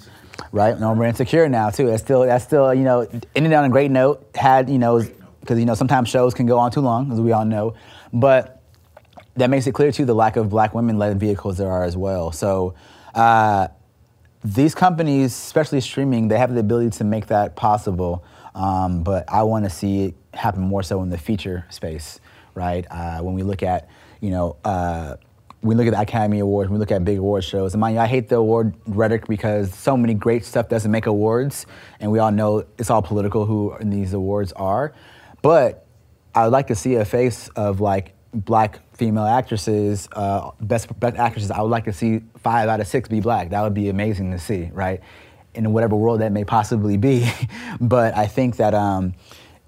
right? No, we're insecure now too. That's still that's still you know ended on a great note. Had you know because you know sometimes shows can go on too long, as we all know. But that makes it clear too the lack of black women-led vehicles there are as well. So uh, these companies, especially streaming, they have the ability to make that possible. Um, but I want to see it happen more so in the feature space, right? Uh, when we look at, you know. Uh, we look at the Academy Awards, we look at big award shows. And mind you, I hate the award rhetoric because so many great stuff doesn't make awards, and we all know it's all political who these awards are. But I would like to see a face of like black female actresses, uh, best, best actresses. I would like to see five out of six be black. That would be amazing to see, right? In whatever world that may possibly be. (laughs) but I think that um,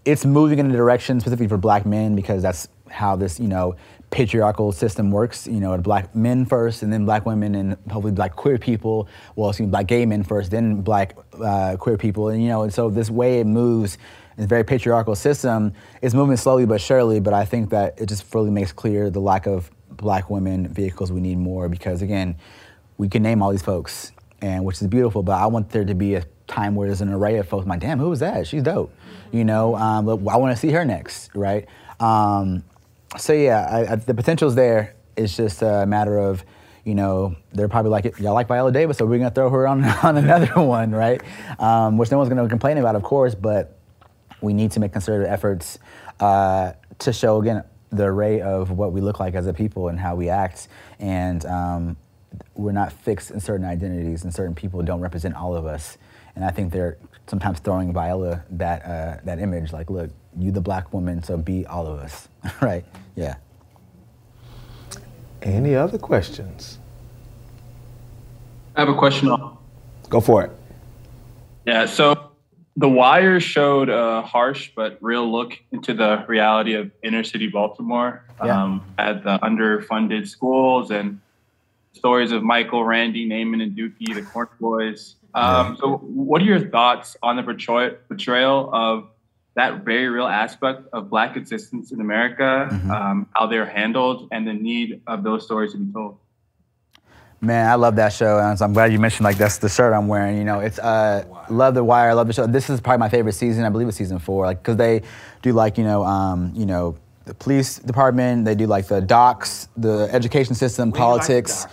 it's moving in a direction specifically for black men because that's how this, you know, patriarchal system works. You know, black men first, and then black women, and hopefully black queer people. Well, excuse me, black gay men first, then black uh, queer people, and you know, and so this way it moves it's a very patriarchal system. It's moving slowly but surely, but I think that it just fully makes clear the lack of black women vehicles we need more because again, we can name all these folks, and which is beautiful. But I want there to be a time where there's an array of folks. I'm like, damn, who was that? She's dope, you know. Um, but I want to see her next, right? Um, so yeah, I, I, the potential's there. It's just a matter of you know, they're probably like, y'all like Viola Davis, so we're gonna throw her on, (laughs) on another (laughs) one, right? Um, which no one's gonna complain about, of course, but we need to make concerted efforts uh, to show again the array of what we look like as a people and how we act. And um, we're not fixed in certain identities and certain people don't represent all of us. And i think they're sometimes throwing viola that, uh, that image like look you the black woman so be all of us (laughs) right? Yeah. Any other questions? I have a question. Go for it. Yeah so the Wire showed a harsh but real look into the reality of inner city Baltimore yeah. um, at the underfunded schools and stories of Michael, Randy, Namond, and Dukie, the Corn Boys. Um, yeah. So, what are your thoughts on the portrayal of that very real aspect of Black existence in America, mm-hmm. um, how they're handled, and the need of those stories to be told? Man, I love that show, and I'm glad you mentioned like that's the shirt I'm wearing. You know, it's uh, love the Wire, I love the show. This is probably my favorite season. I believe it's season four, like because they do like you know, um, you know, the police department. They do like the docks, the education system, politics.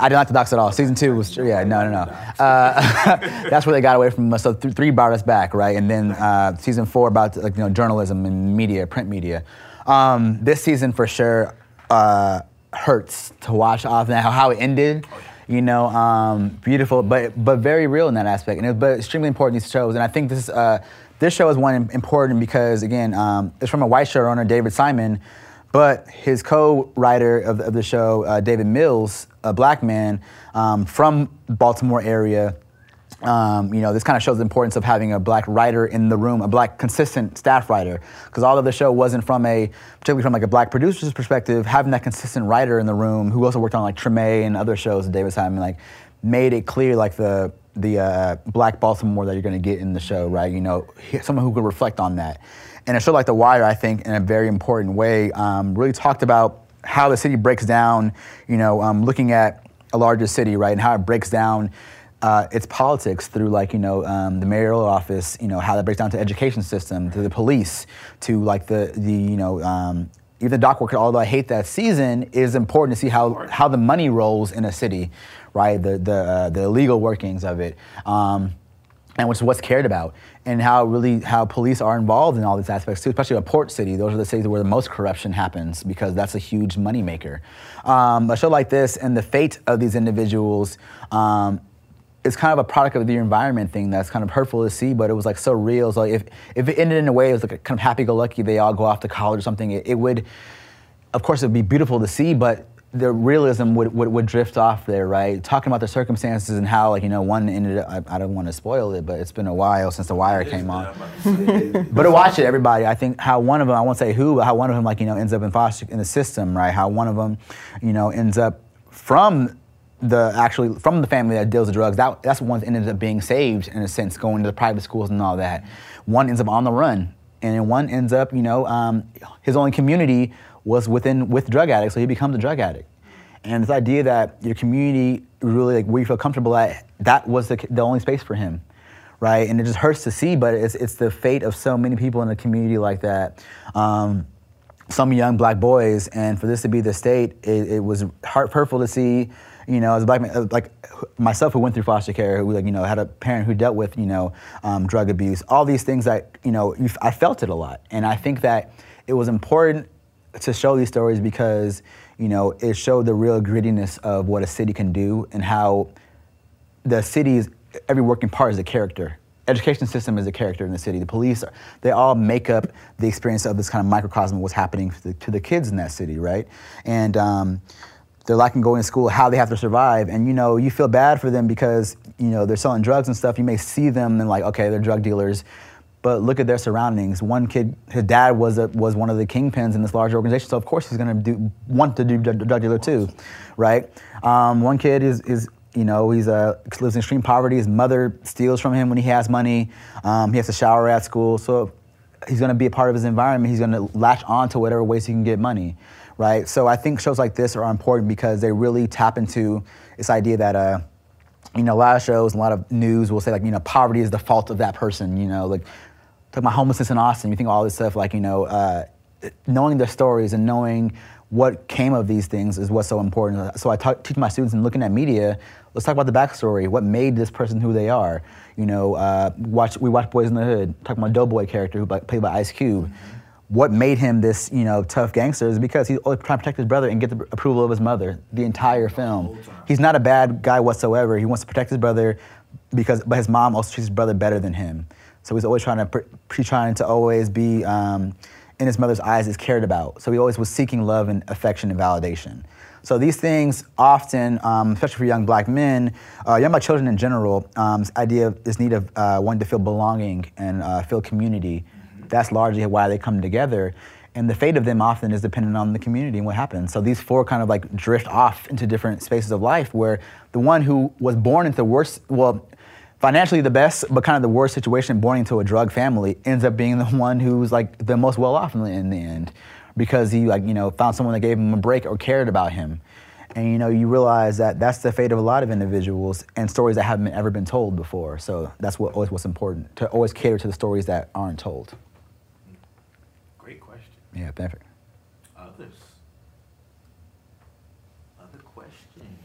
I didn't like the docks at all. Season two was yeah, no, no, no. Uh, (laughs) that's where they got away from us. So th- three brought us back, right? And then uh, season four about like you know journalism and media, print media. Um, this season for sure uh, hurts to watch often how, how it ended. You know, um, beautiful, but but very real in that aspect, and it, but extremely important these shows. And I think this uh, this show is one important because again, um, it's from a white showrunner, David Simon, but his co-writer of, of the show, uh, David Mills, a black man um, from Baltimore area. Um, you know, this kind of shows the importance of having a black writer in the room, a black consistent staff writer. Because although the show wasn't from a, particularly from like a black producer's perspective, having that consistent writer in the room who also worked on like Treme and other shows, David Simon, like made it clear like the the uh, black Baltimore that you're going to get in the show, right? You know, someone who could reflect on that. And a show like The Wire, I think, in a very important way, um, really talked about how the city breaks down, you know, um, looking at a larger city, right, and how it breaks down uh, its politics through like you know um, the mayoral office, you know how that breaks down to education system, to the police, to like the the you know um, even the dock worker. Although I hate that season, is important to see how how the money rolls in a city, right? The the uh, the legal workings of it. Um, and which is what's cared about, and how really how police are involved in all these aspects too, especially a port city. Those are the cities where the most corruption happens because that's a huge moneymaker. Um, a show like this and the fate of these individuals um, it's kind of a product of the environment thing that's kind of hurtful to see, but it was like so real. So if if it ended in a way it was like a kind of happy-go-lucky, they all go off to college or something, it, it would, of course, it'd be beautiful to see, but the realism would, would, would drift off there, right? Talking about the circumstances and how, like, you know, one ended up, I, I don't want to spoil it, but it's been a while since The Wire came on. (laughs) but to watch it, everybody, I think how one of them, I won't say who, but how one of them, like, you know, ends up in foster, in the system, right? How one of them, you know, ends up from the actually from the family that deals with drugs, that, that's one ended up being saved in a sense, going to the private schools and all that. One ends up on the run, and then one ends up, you know, um, his only community was within with drug addicts, so he becomes a drug addict. And this idea that your community really like where you feel comfortable at, that was the, the only space for him, right? And it just hurts to see, but it's it's the fate of so many people in a community like that. Um, some young black boys, and for this to be the state, it, it was heart hurtful to see you know, as a black man, like myself who went through foster care, who like, you know, had a parent who dealt with, you know, um, drug abuse, all these things that, you know, I felt it a lot. And I think that it was important to show these stories because, you know, it showed the real grittiness of what a city can do and how the city's every working part is a character. Education system is a character in the city. The police, they all make up the experience of this kind of microcosm of what's happening to the, to the kids in that city, right? And um, they're lacking going to school, how they have to survive. And you know, you feel bad for them because, you know, they're selling drugs and stuff. You may see them and like, okay, they're drug dealers. But look at their surroundings. One kid, his dad was a, was one of the kingpins in this large organization, so of course he's going to do want to do drug dealer too, right? Um, one kid is is you know he's a lives in extreme poverty. His mother steals from him when he has money. Um, he has to shower at school, so he's going to be a part of his environment. He's going to latch on to whatever ways he can get money right? So I think shows like this are important because they really tap into this idea that, uh, you know, a lot of shows, a lot of news will say like, you know, poverty is the fault of that person. You know, like talking about homelessness in Austin, you think all this stuff like, you know, uh, knowing their stories and knowing what came of these things is what's so important. So I talk, teach my students and looking at media. Let's talk about the backstory. What made this person who they are? You know, uh, watch we watch Boys in the Hood. Talking about Doughboy character who played by Ice Cube. Mm-hmm what made him this, you know, tough gangster is because he's always trying to protect his brother and get the approval of his mother the entire film. He's not a bad guy whatsoever. He wants to protect his brother because, but his mom also treats his brother better than him. So he's always trying to, he's trying to always be um, in his mother's eyes is cared about. So he always was seeking love and affection and validation. So these things often, um, especially for young black men, uh, young black children in general, um, this idea of this need of uh, wanting to feel belonging and uh, feel community that's largely why they come together. And the fate of them often is dependent on the community and what happens. So these four kind of like drift off into different spaces of life where the one who was born into the worst, well, financially the best, but kind of the worst situation, born into a drug family, ends up being the (laughs) one who's like the most well off in the, in the end because he like, you know, found someone that gave him a break or cared about him. And you know, you realize that that's the fate of a lot of individuals and stories that haven't ever been told before. So that's what always what's important to always cater to the stories that aren't told. Great question. Yeah, perfect. Others? Other questions?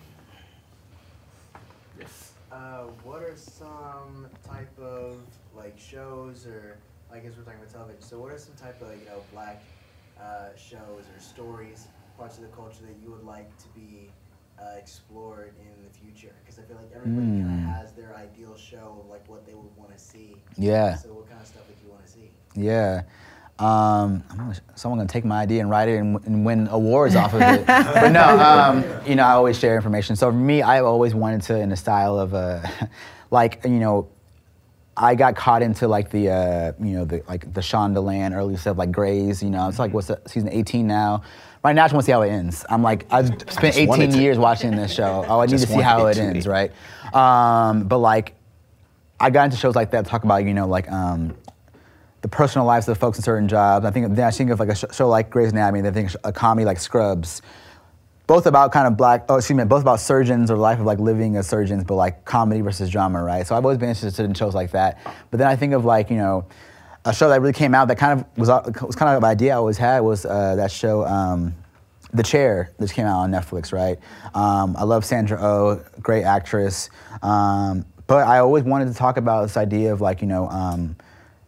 Yes. Uh, what are some type of like shows or I guess we're talking about television. So what are some type of you know black uh, shows or stories, parts of the culture that you would like to be uh, explored in the future? Because I feel like everybody kind Mm. of has their ideal show of like what they would want to see. Yeah. So what kind of stuff would you want to see? Yeah. Um, someone gonna take my idea and write it and, and win awards off of it. but no, (laughs) um, you know, I always share information. So for me, I've always wanted to, in the style of, uh, (laughs) like, you know, I got caught into like the, uh, you know, the like the Shondaland early stuff, like Grey's. You know, it's like what's the, season 18 now. Right now, I just want to see how it ends. I'm like, I've (laughs) spent just wanted 18 to- years watching this show. Oh, I need to see how it it ends, be. right? Um, but like, I got into shows like that, talk about, you know, like um, the personal lives of the folks in certain jobs. I think I think of like a show like Grey's Anatomy. Then I think a comedy like Scrubs, both about kind of black. Oh, excuse me, both about surgeons or life of like living as surgeons, but like comedy versus drama, right? So I've always been interested in shows like that. But then I think of like you know, a show that really came out that kind of was uh, was kind of an idea I always had was uh, that show. Um, the Chair, that came out on Netflix, right? Um, I love Sandra Oh, great actress. Um, but I always wanted to talk about this idea of like, you know, um,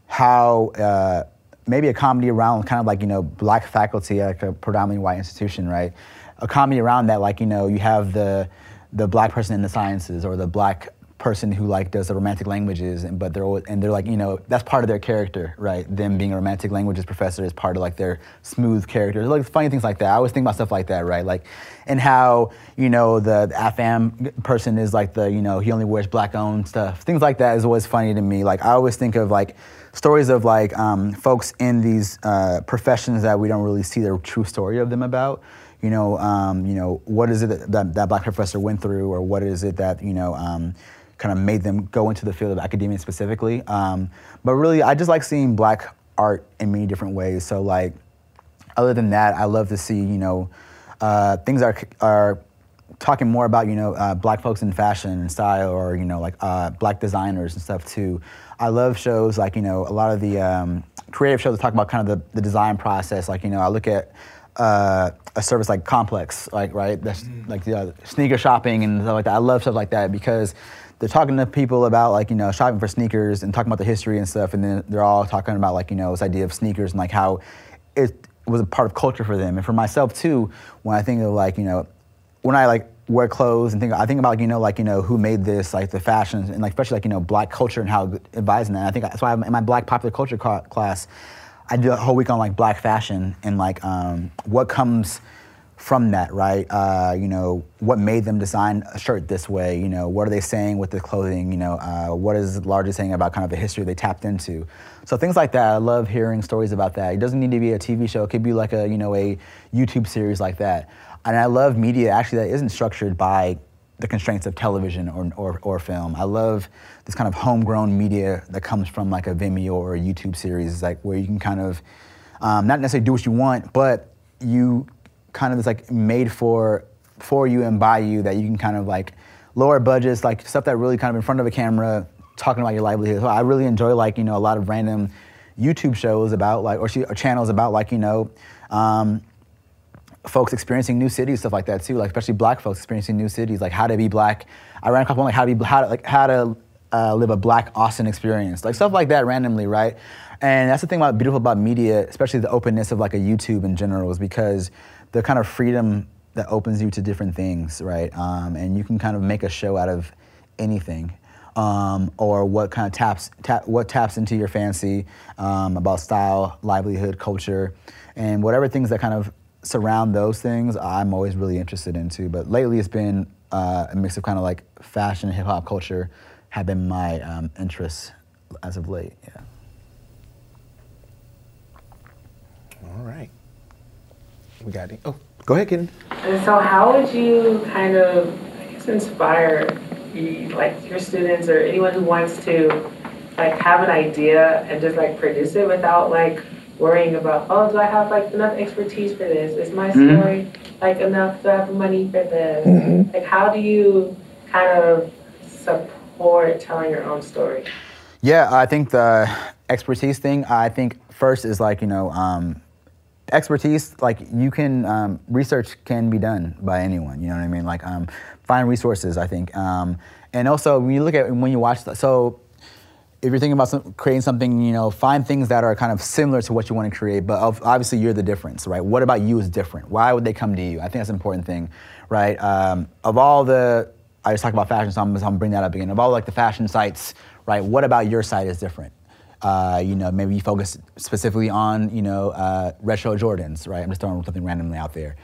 how uh, maybe a comedy around kind of like, you know, black faculty at like a predominantly white institution, right? A comedy around that, like, you know, you have the, the black person in the sciences or the black person who like does the romantic languages and but they're always, and they're like you know that's part of their character right? Them being a romantic languages professor is part of like their smooth character. Like funny things like that. I always think about stuff like that right? Like and how you know the, the afam person is like the you know he only wears black owned stuff. Things like that is always funny to me. Like i always think of like stories of like um, folks in these uh, professions that we don't really see the true story of them about you know, um, you know, what is it that, that that black professor went through, or what is it that you know um, kind of made them go into the field of academia specifically? Um, but really, I just like seeing black art in many different ways. So like, other than that, I love to see you know uh, things are are talking more about you know uh, black folks in fashion and style, or you know like uh, black designers and stuff too. I love shows like you know a lot of the um, creative shows that talk about kind of the, the design process. Like you know I look at uh, a service like Complex, like right, that's like the uh, sneaker shopping and stuff like that. I love stuff like that because they're talking to people about like you know shopping for sneakers and talking about the history and stuff, and then they're all talking about like you know this idea of sneakers and like how it was a part of culture for them. And for myself too, when I think of like you know when I like wear clothes and think I think about you know like you know who made this like the fashions and like especially like you know black culture and how advising that. I think that's why in my black popular culture ca- class, I do a whole week on like black fashion and like um, what comes from that, right? Uh, you know, what made them design a shirt this way? You know, what are they saying with the clothing? You know, uh, what is largely saying about kind of the history they tapped into? So things like that. I love hearing stories about that. It doesn't need to be a TV show. It could be like a you know a YouTube series like that. And I love media actually that isn't structured by the constraints of television or, or, or film. I love this kind of homegrown media that comes from like a Vimeo or a YouTube series, like where you can kind of um, not necessarily do what you want, but you kind of is like made for for you and by you that you can kind of like lower budgets, like stuff that really kind of in front of a camera, talking about your livelihood. So I really enjoy like you know a lot of random YouTube shows about like or, she, or channels about like you know. Um, folks experiencing new cities, stuff like that too. Like especially black folks experiencing new cities, like how to be black. I ran a couple on like how to be how to like how to uh, live a black Austin experience, like stuff like that randomly, right? And that's the thing about beautiful about media, especially the openness of like a YouTube in general, is because the kind of freedom that opens you to different things, right? Um, and you can kind of make a show out of anything. Um, or what kind of taps tap, what taps into your fancy um, about style, livelihood, culture, and whatever things that kind of surround those things, I'm always really interested into. But lately, it's been uh, a mix of kind of like fashion, hip hop culture, have been my um, interests as of late. Yeah. All right. We got it. Oh, go ahead, Ken. And so, how would you kind of, I guess, inspire you, like your students or anyone who wants to, like, have an idea and just like produce it without like worrying about, oh, do I have like enough expertise for this? Is my Mhm. story like enough to have money for this? Mm-hmm. Like, how do you kind of support telling your own story? Yeah, I think the expertise thing. I think first is like you know, um, expertise. Like you can um, research can be done by anyone. You know what I mean? Like um, find resources. I think, um, and also when you look at when you watch. The, so if you're thinking about some, creating something, you know, find things that are kind of similar to what you want to create, but obviously you're the difference, right? What about you is different? Why would they come to you? I think that's an important thing, right? Um, of all the, I just talked about fashion, so I'm, I'm gonna bring that up again. Of all like the fashion sites, right? What about your site is different? Uh, you know, maybe you focus specifically on, you know, uh, retro Jordans, right? I'm just throwing something randomly out there.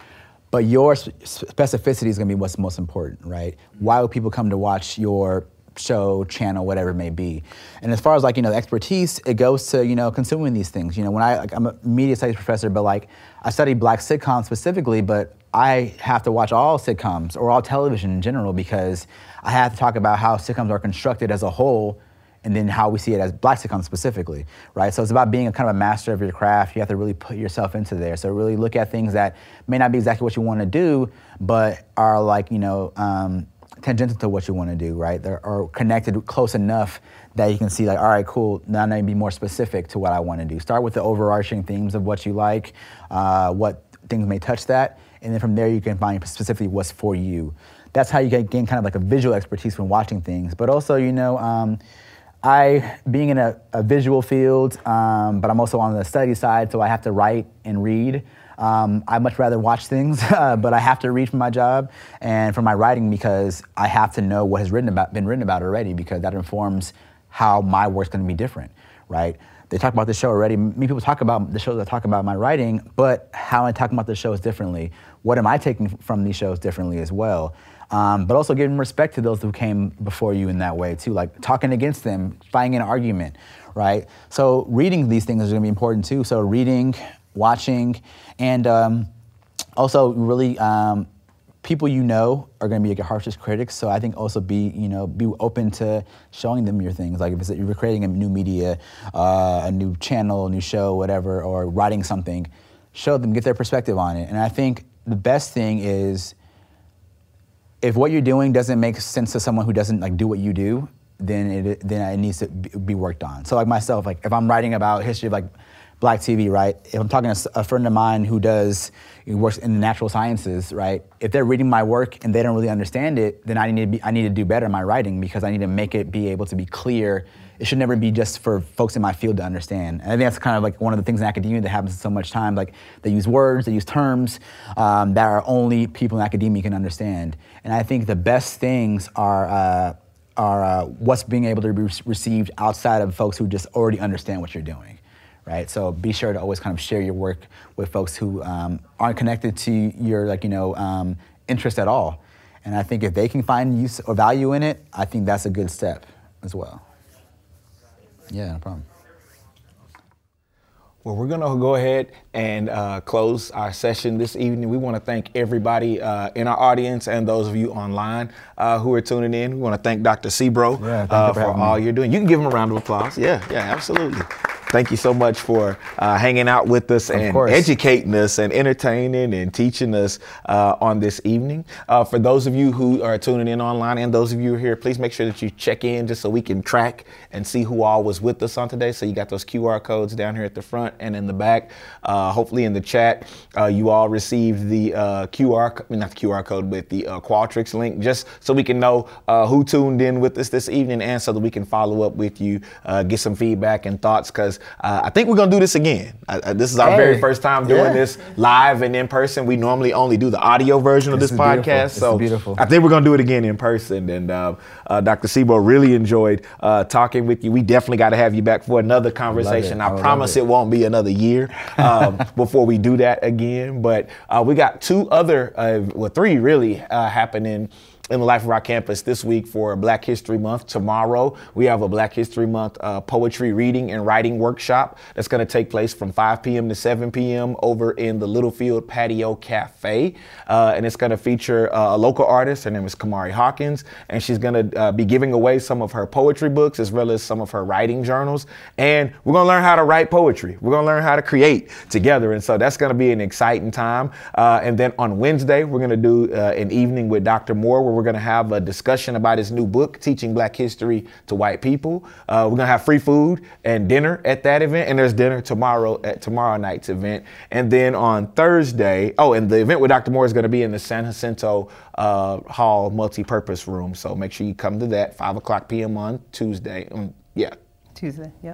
But your specificity is gonna be what's most important, right? Why would people come to watch your show, channel, whatever it may be. And as far as like, you know, expertise, it goes to, you know, consuming these things. You know, when I, like, I'm a media studies professor, but like, I study black sitcoms specifically, but I have to watch all sitcoms or all television in general because I have to talk about how sitcoms are constructed as a whole and then how we see it as black sitcoms specifically, right? So it's about being a kind of a master of your craft. You have to really put yourself into there. So really look at things that may not be exactly what you want to do, but are like, you know, um, tangential to what you want to do, right? They're are connected close enough that you can see like, all right, cool. Now I need to be more specific to what I want to do. Start with the overarching themes of what you like, uh, what things may touch that, and then from there you can find specifically what's for you. That's how you get gain kind of like a visual expertise when watching things. But also, you know, um, I being in a, a visual field, um, but I'm also on the study side, so I have to write and read. Um, I much rather watch things, (laughs) uh, but I have to read for my job and for my writing because I have to know what has written about, been written about already because that informs how my work's going to be different, right? They talk about the show already. Many people talk about the shows that talk about my writing, but how I talking about the shows differently? What am I taking from these shows differently as well? Um, but also giving respect to those who came before you in that way too, like talking against them, finding an argument, right? So reading these things is going to be important too. So reading, watching, and um, also really um, people you know are going to be your harshest critics. So I think also be you know be open to showing them your things. Like if it's, you're creating a new media, uh, a new channel, a new show, whatever, or writing something, show them, get their perspective on it. And I think the best thing is if what you're doing doesn't make sense to someone who doesn't like do what you do, then it then it needs to be worked on. So like myself, like if I'm writing about history of like Black TV, right? If I'm talking to a friend of mine who does who works in the natural sciences, right? If they're reading my work and they don't really understand it, then I need to be, I need to do better in my writing because I need to make it be able to be clear. It should never be just for folks in my field to understand. And I think that's kind of like one of the things in academia that happens so much time. Like they use words, they use terms um, that are only people in academia can understand. And I think the best things are. Uh, are uh, what's being able to be received outside of folks who just already understand what you're doing right? So be sure to always kind of share your work with folks who um, aren't connected to your like you know um, interest at all. And I think if they can find use or value in it, I think that's a good step as well. Yeah, no problem. Well, we're going to go ahead and uh, close our session this evening. We want to thank everybody uh, in our audience and those of you online uh, who are tuning in. We want to thank Dr. Sebro yeah, uh, for, for all me. you're doing. You can give him a round of applause. Yeah, yeah, absolutely. Thank you so much for uh, hanging out with us of and course. educating us and entertaining and teaching us uh, on this evening. Uh, for those of you who are tuning in online and those of you who are here, please make sure that you check in just so we can track and see who all was with us on today. So you got those QR codes down here at the front and in the back. Uh, hopefully in the chat, uh, you all received the uh, QR, not the QR code, but the Qualtrics link, just so we can know who tuned in with us this evening and so that we can follow up with you, get some feedback and thoughts, because uh, I think we're gonna do this again. this is our hey, very first time doing yeah. this live and in person. We normally only do the audio version of this, this podcast, so beautiful. I think we're gonna do it again in person. And uh, uh, Dr. Sebro really enjoyed uh, talking with you. We definitely got to have you back for another conversation. I, I promise it. it. won't be another year um, (laughs) before we do that again. But uh, we got two other, uh, well, three really happening in the life of our campus this week for Black History Month. Tomorrow, we have a Black History Month uh, poetry reading and writing workshop that's going to take place from 5 p.m. to 7 p.m. over in the Littlefield Patio Cafe. Uh, and it's going to feature uh, a local artist. Her name is Kamari Hawkins. And she's going to uh, be giving away some of her poetry books as well as some of her writing journals. And we're going to learn how to write poetry. We're going to learn how to create together. And so that's going to be an exciting time. Uh, and then on Wednesday, we're going to do uh, an evening with Dr. Moore where we're going to have a discussion about his new book, Teaching Black History to White People. Uh, we're going to have free food and dinner at that event. And there's dinner tomorrow at tomorrow night's event. And then on Thursday, oh, and the event with Dr. Moore is going to be in the San Jacinto uh, Hall multi-purpose room. So make sure you come to that, 5 o'clock p.m. on Tuesday. Um, yeah. Tuesday, yeah.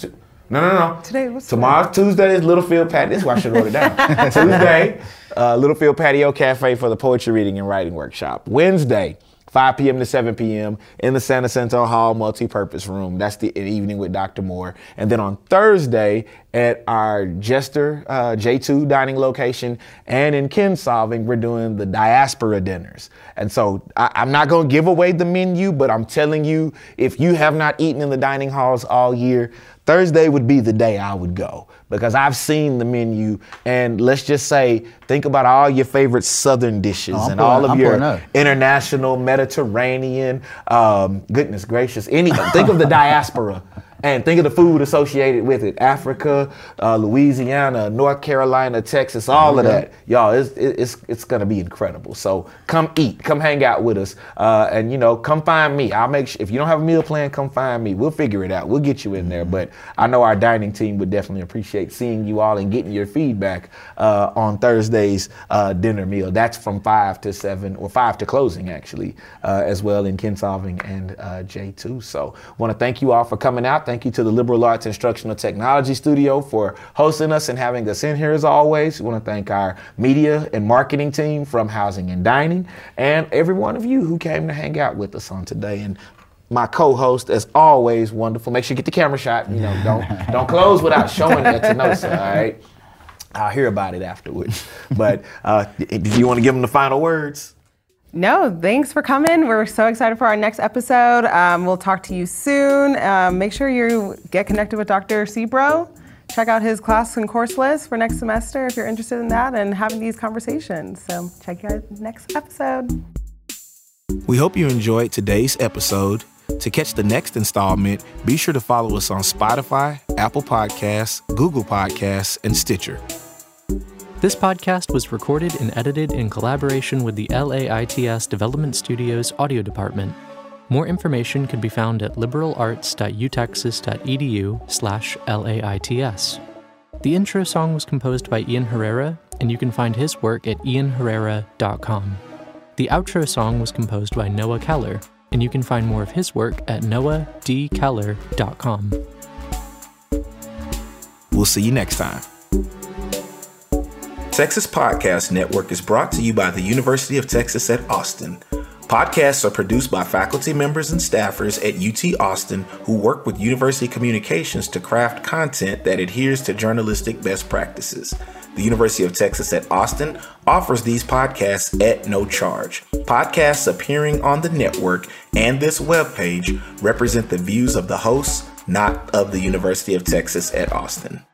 No, no, no. Today, what's Tomorrow, Tuesday is Littlefield Patio. This is why I should wrote it down. (laughs) Tuesday, uh, Littlefield Patio Cafe for the poetry reading and writing workshop. Wednesday, 5 p.m. to 7 p.m. in the San Jacinto Hall multi-purpose room. That's the evening with Dr. Moore. And then on Thursday at our Jester uh, J2 dining location and in Kinsolving, we're doing the diaspora dinners. And so I, I'm not going to give away the menu, but I'm telling you, if you have not eaten in the dining halls all year, Thursday would be the day I would go because I've seen the menu and let's just say think about all your favorite southern dishes Oh, and pulling- all of I'm your international Mediterranean um, goodness gracious any think of the (laughs) diaspora and think of the food associated with it. Africa uh, Louisiana North Carolina Texas all of that. Y'all it's, it's it's gonna be incredible. So come eat. Come hang out with us. Uh, and you know come find me. I'll make sure if you don't have a meal plan come find me. We'll figure it out. We'll get you in there. But I know our dining team would definitely appreciate seeing you all and getting your feedback uh, on Thursday's uh, dinner meal. That's from 5 to 7 or 5 to closing actually uh, as well in Kinsolving and uh, J2 so want to thank you all for coming out thank you to the Liberal Arts Instructional Technology Studio for hosting us and having us in here as always we want to thank our media and marketing team from Housing and Dining and every one of you who came to hang out with us on today and my co-host, as always, wonderful. Make sure you get the camera shot. You know, don't (laughs) don't close without showing it to Nosa. All right, I'll hear about it afterwards. But uh, do you want to give them the final words? No, thanks for coming. We're so excited for our next episode. Um, we'll talk to you soon. Um, make sure you get connected with Dr. Sebro. Check out his class and course list for next semester if you're interested in that and having these conversations. So check out next episode. We hope you enjoyed today's episode. To catch the next installment, be sure to follow us on Spotify, Apple Podcasts, Google Podcasts, and Stitcher. This podcast was recorded and edited in collaboration with the LAITS Development Studios audio department. More information can be found at liberalarts.utexas.edu slash LAITS. The intro song was composed by Ian Herrera, and you can find his work at ianherrera.com. The outro song was composed by Noah Keller, and you can find more of his work at noahdkeller.com. We'll see you next time. Texas Podcast Network is brought to you by the University of Texas at Austin. Podcasts are produced by faculty members and staffers at UT Austin who work with university communications to craft content that adheres to journalistic best practices. The University of Texas at Austin offers these podcasts at no charge. Podcasts appearing on the network and this webpage represent the views of the hosts, not of the University of Texas at Austin.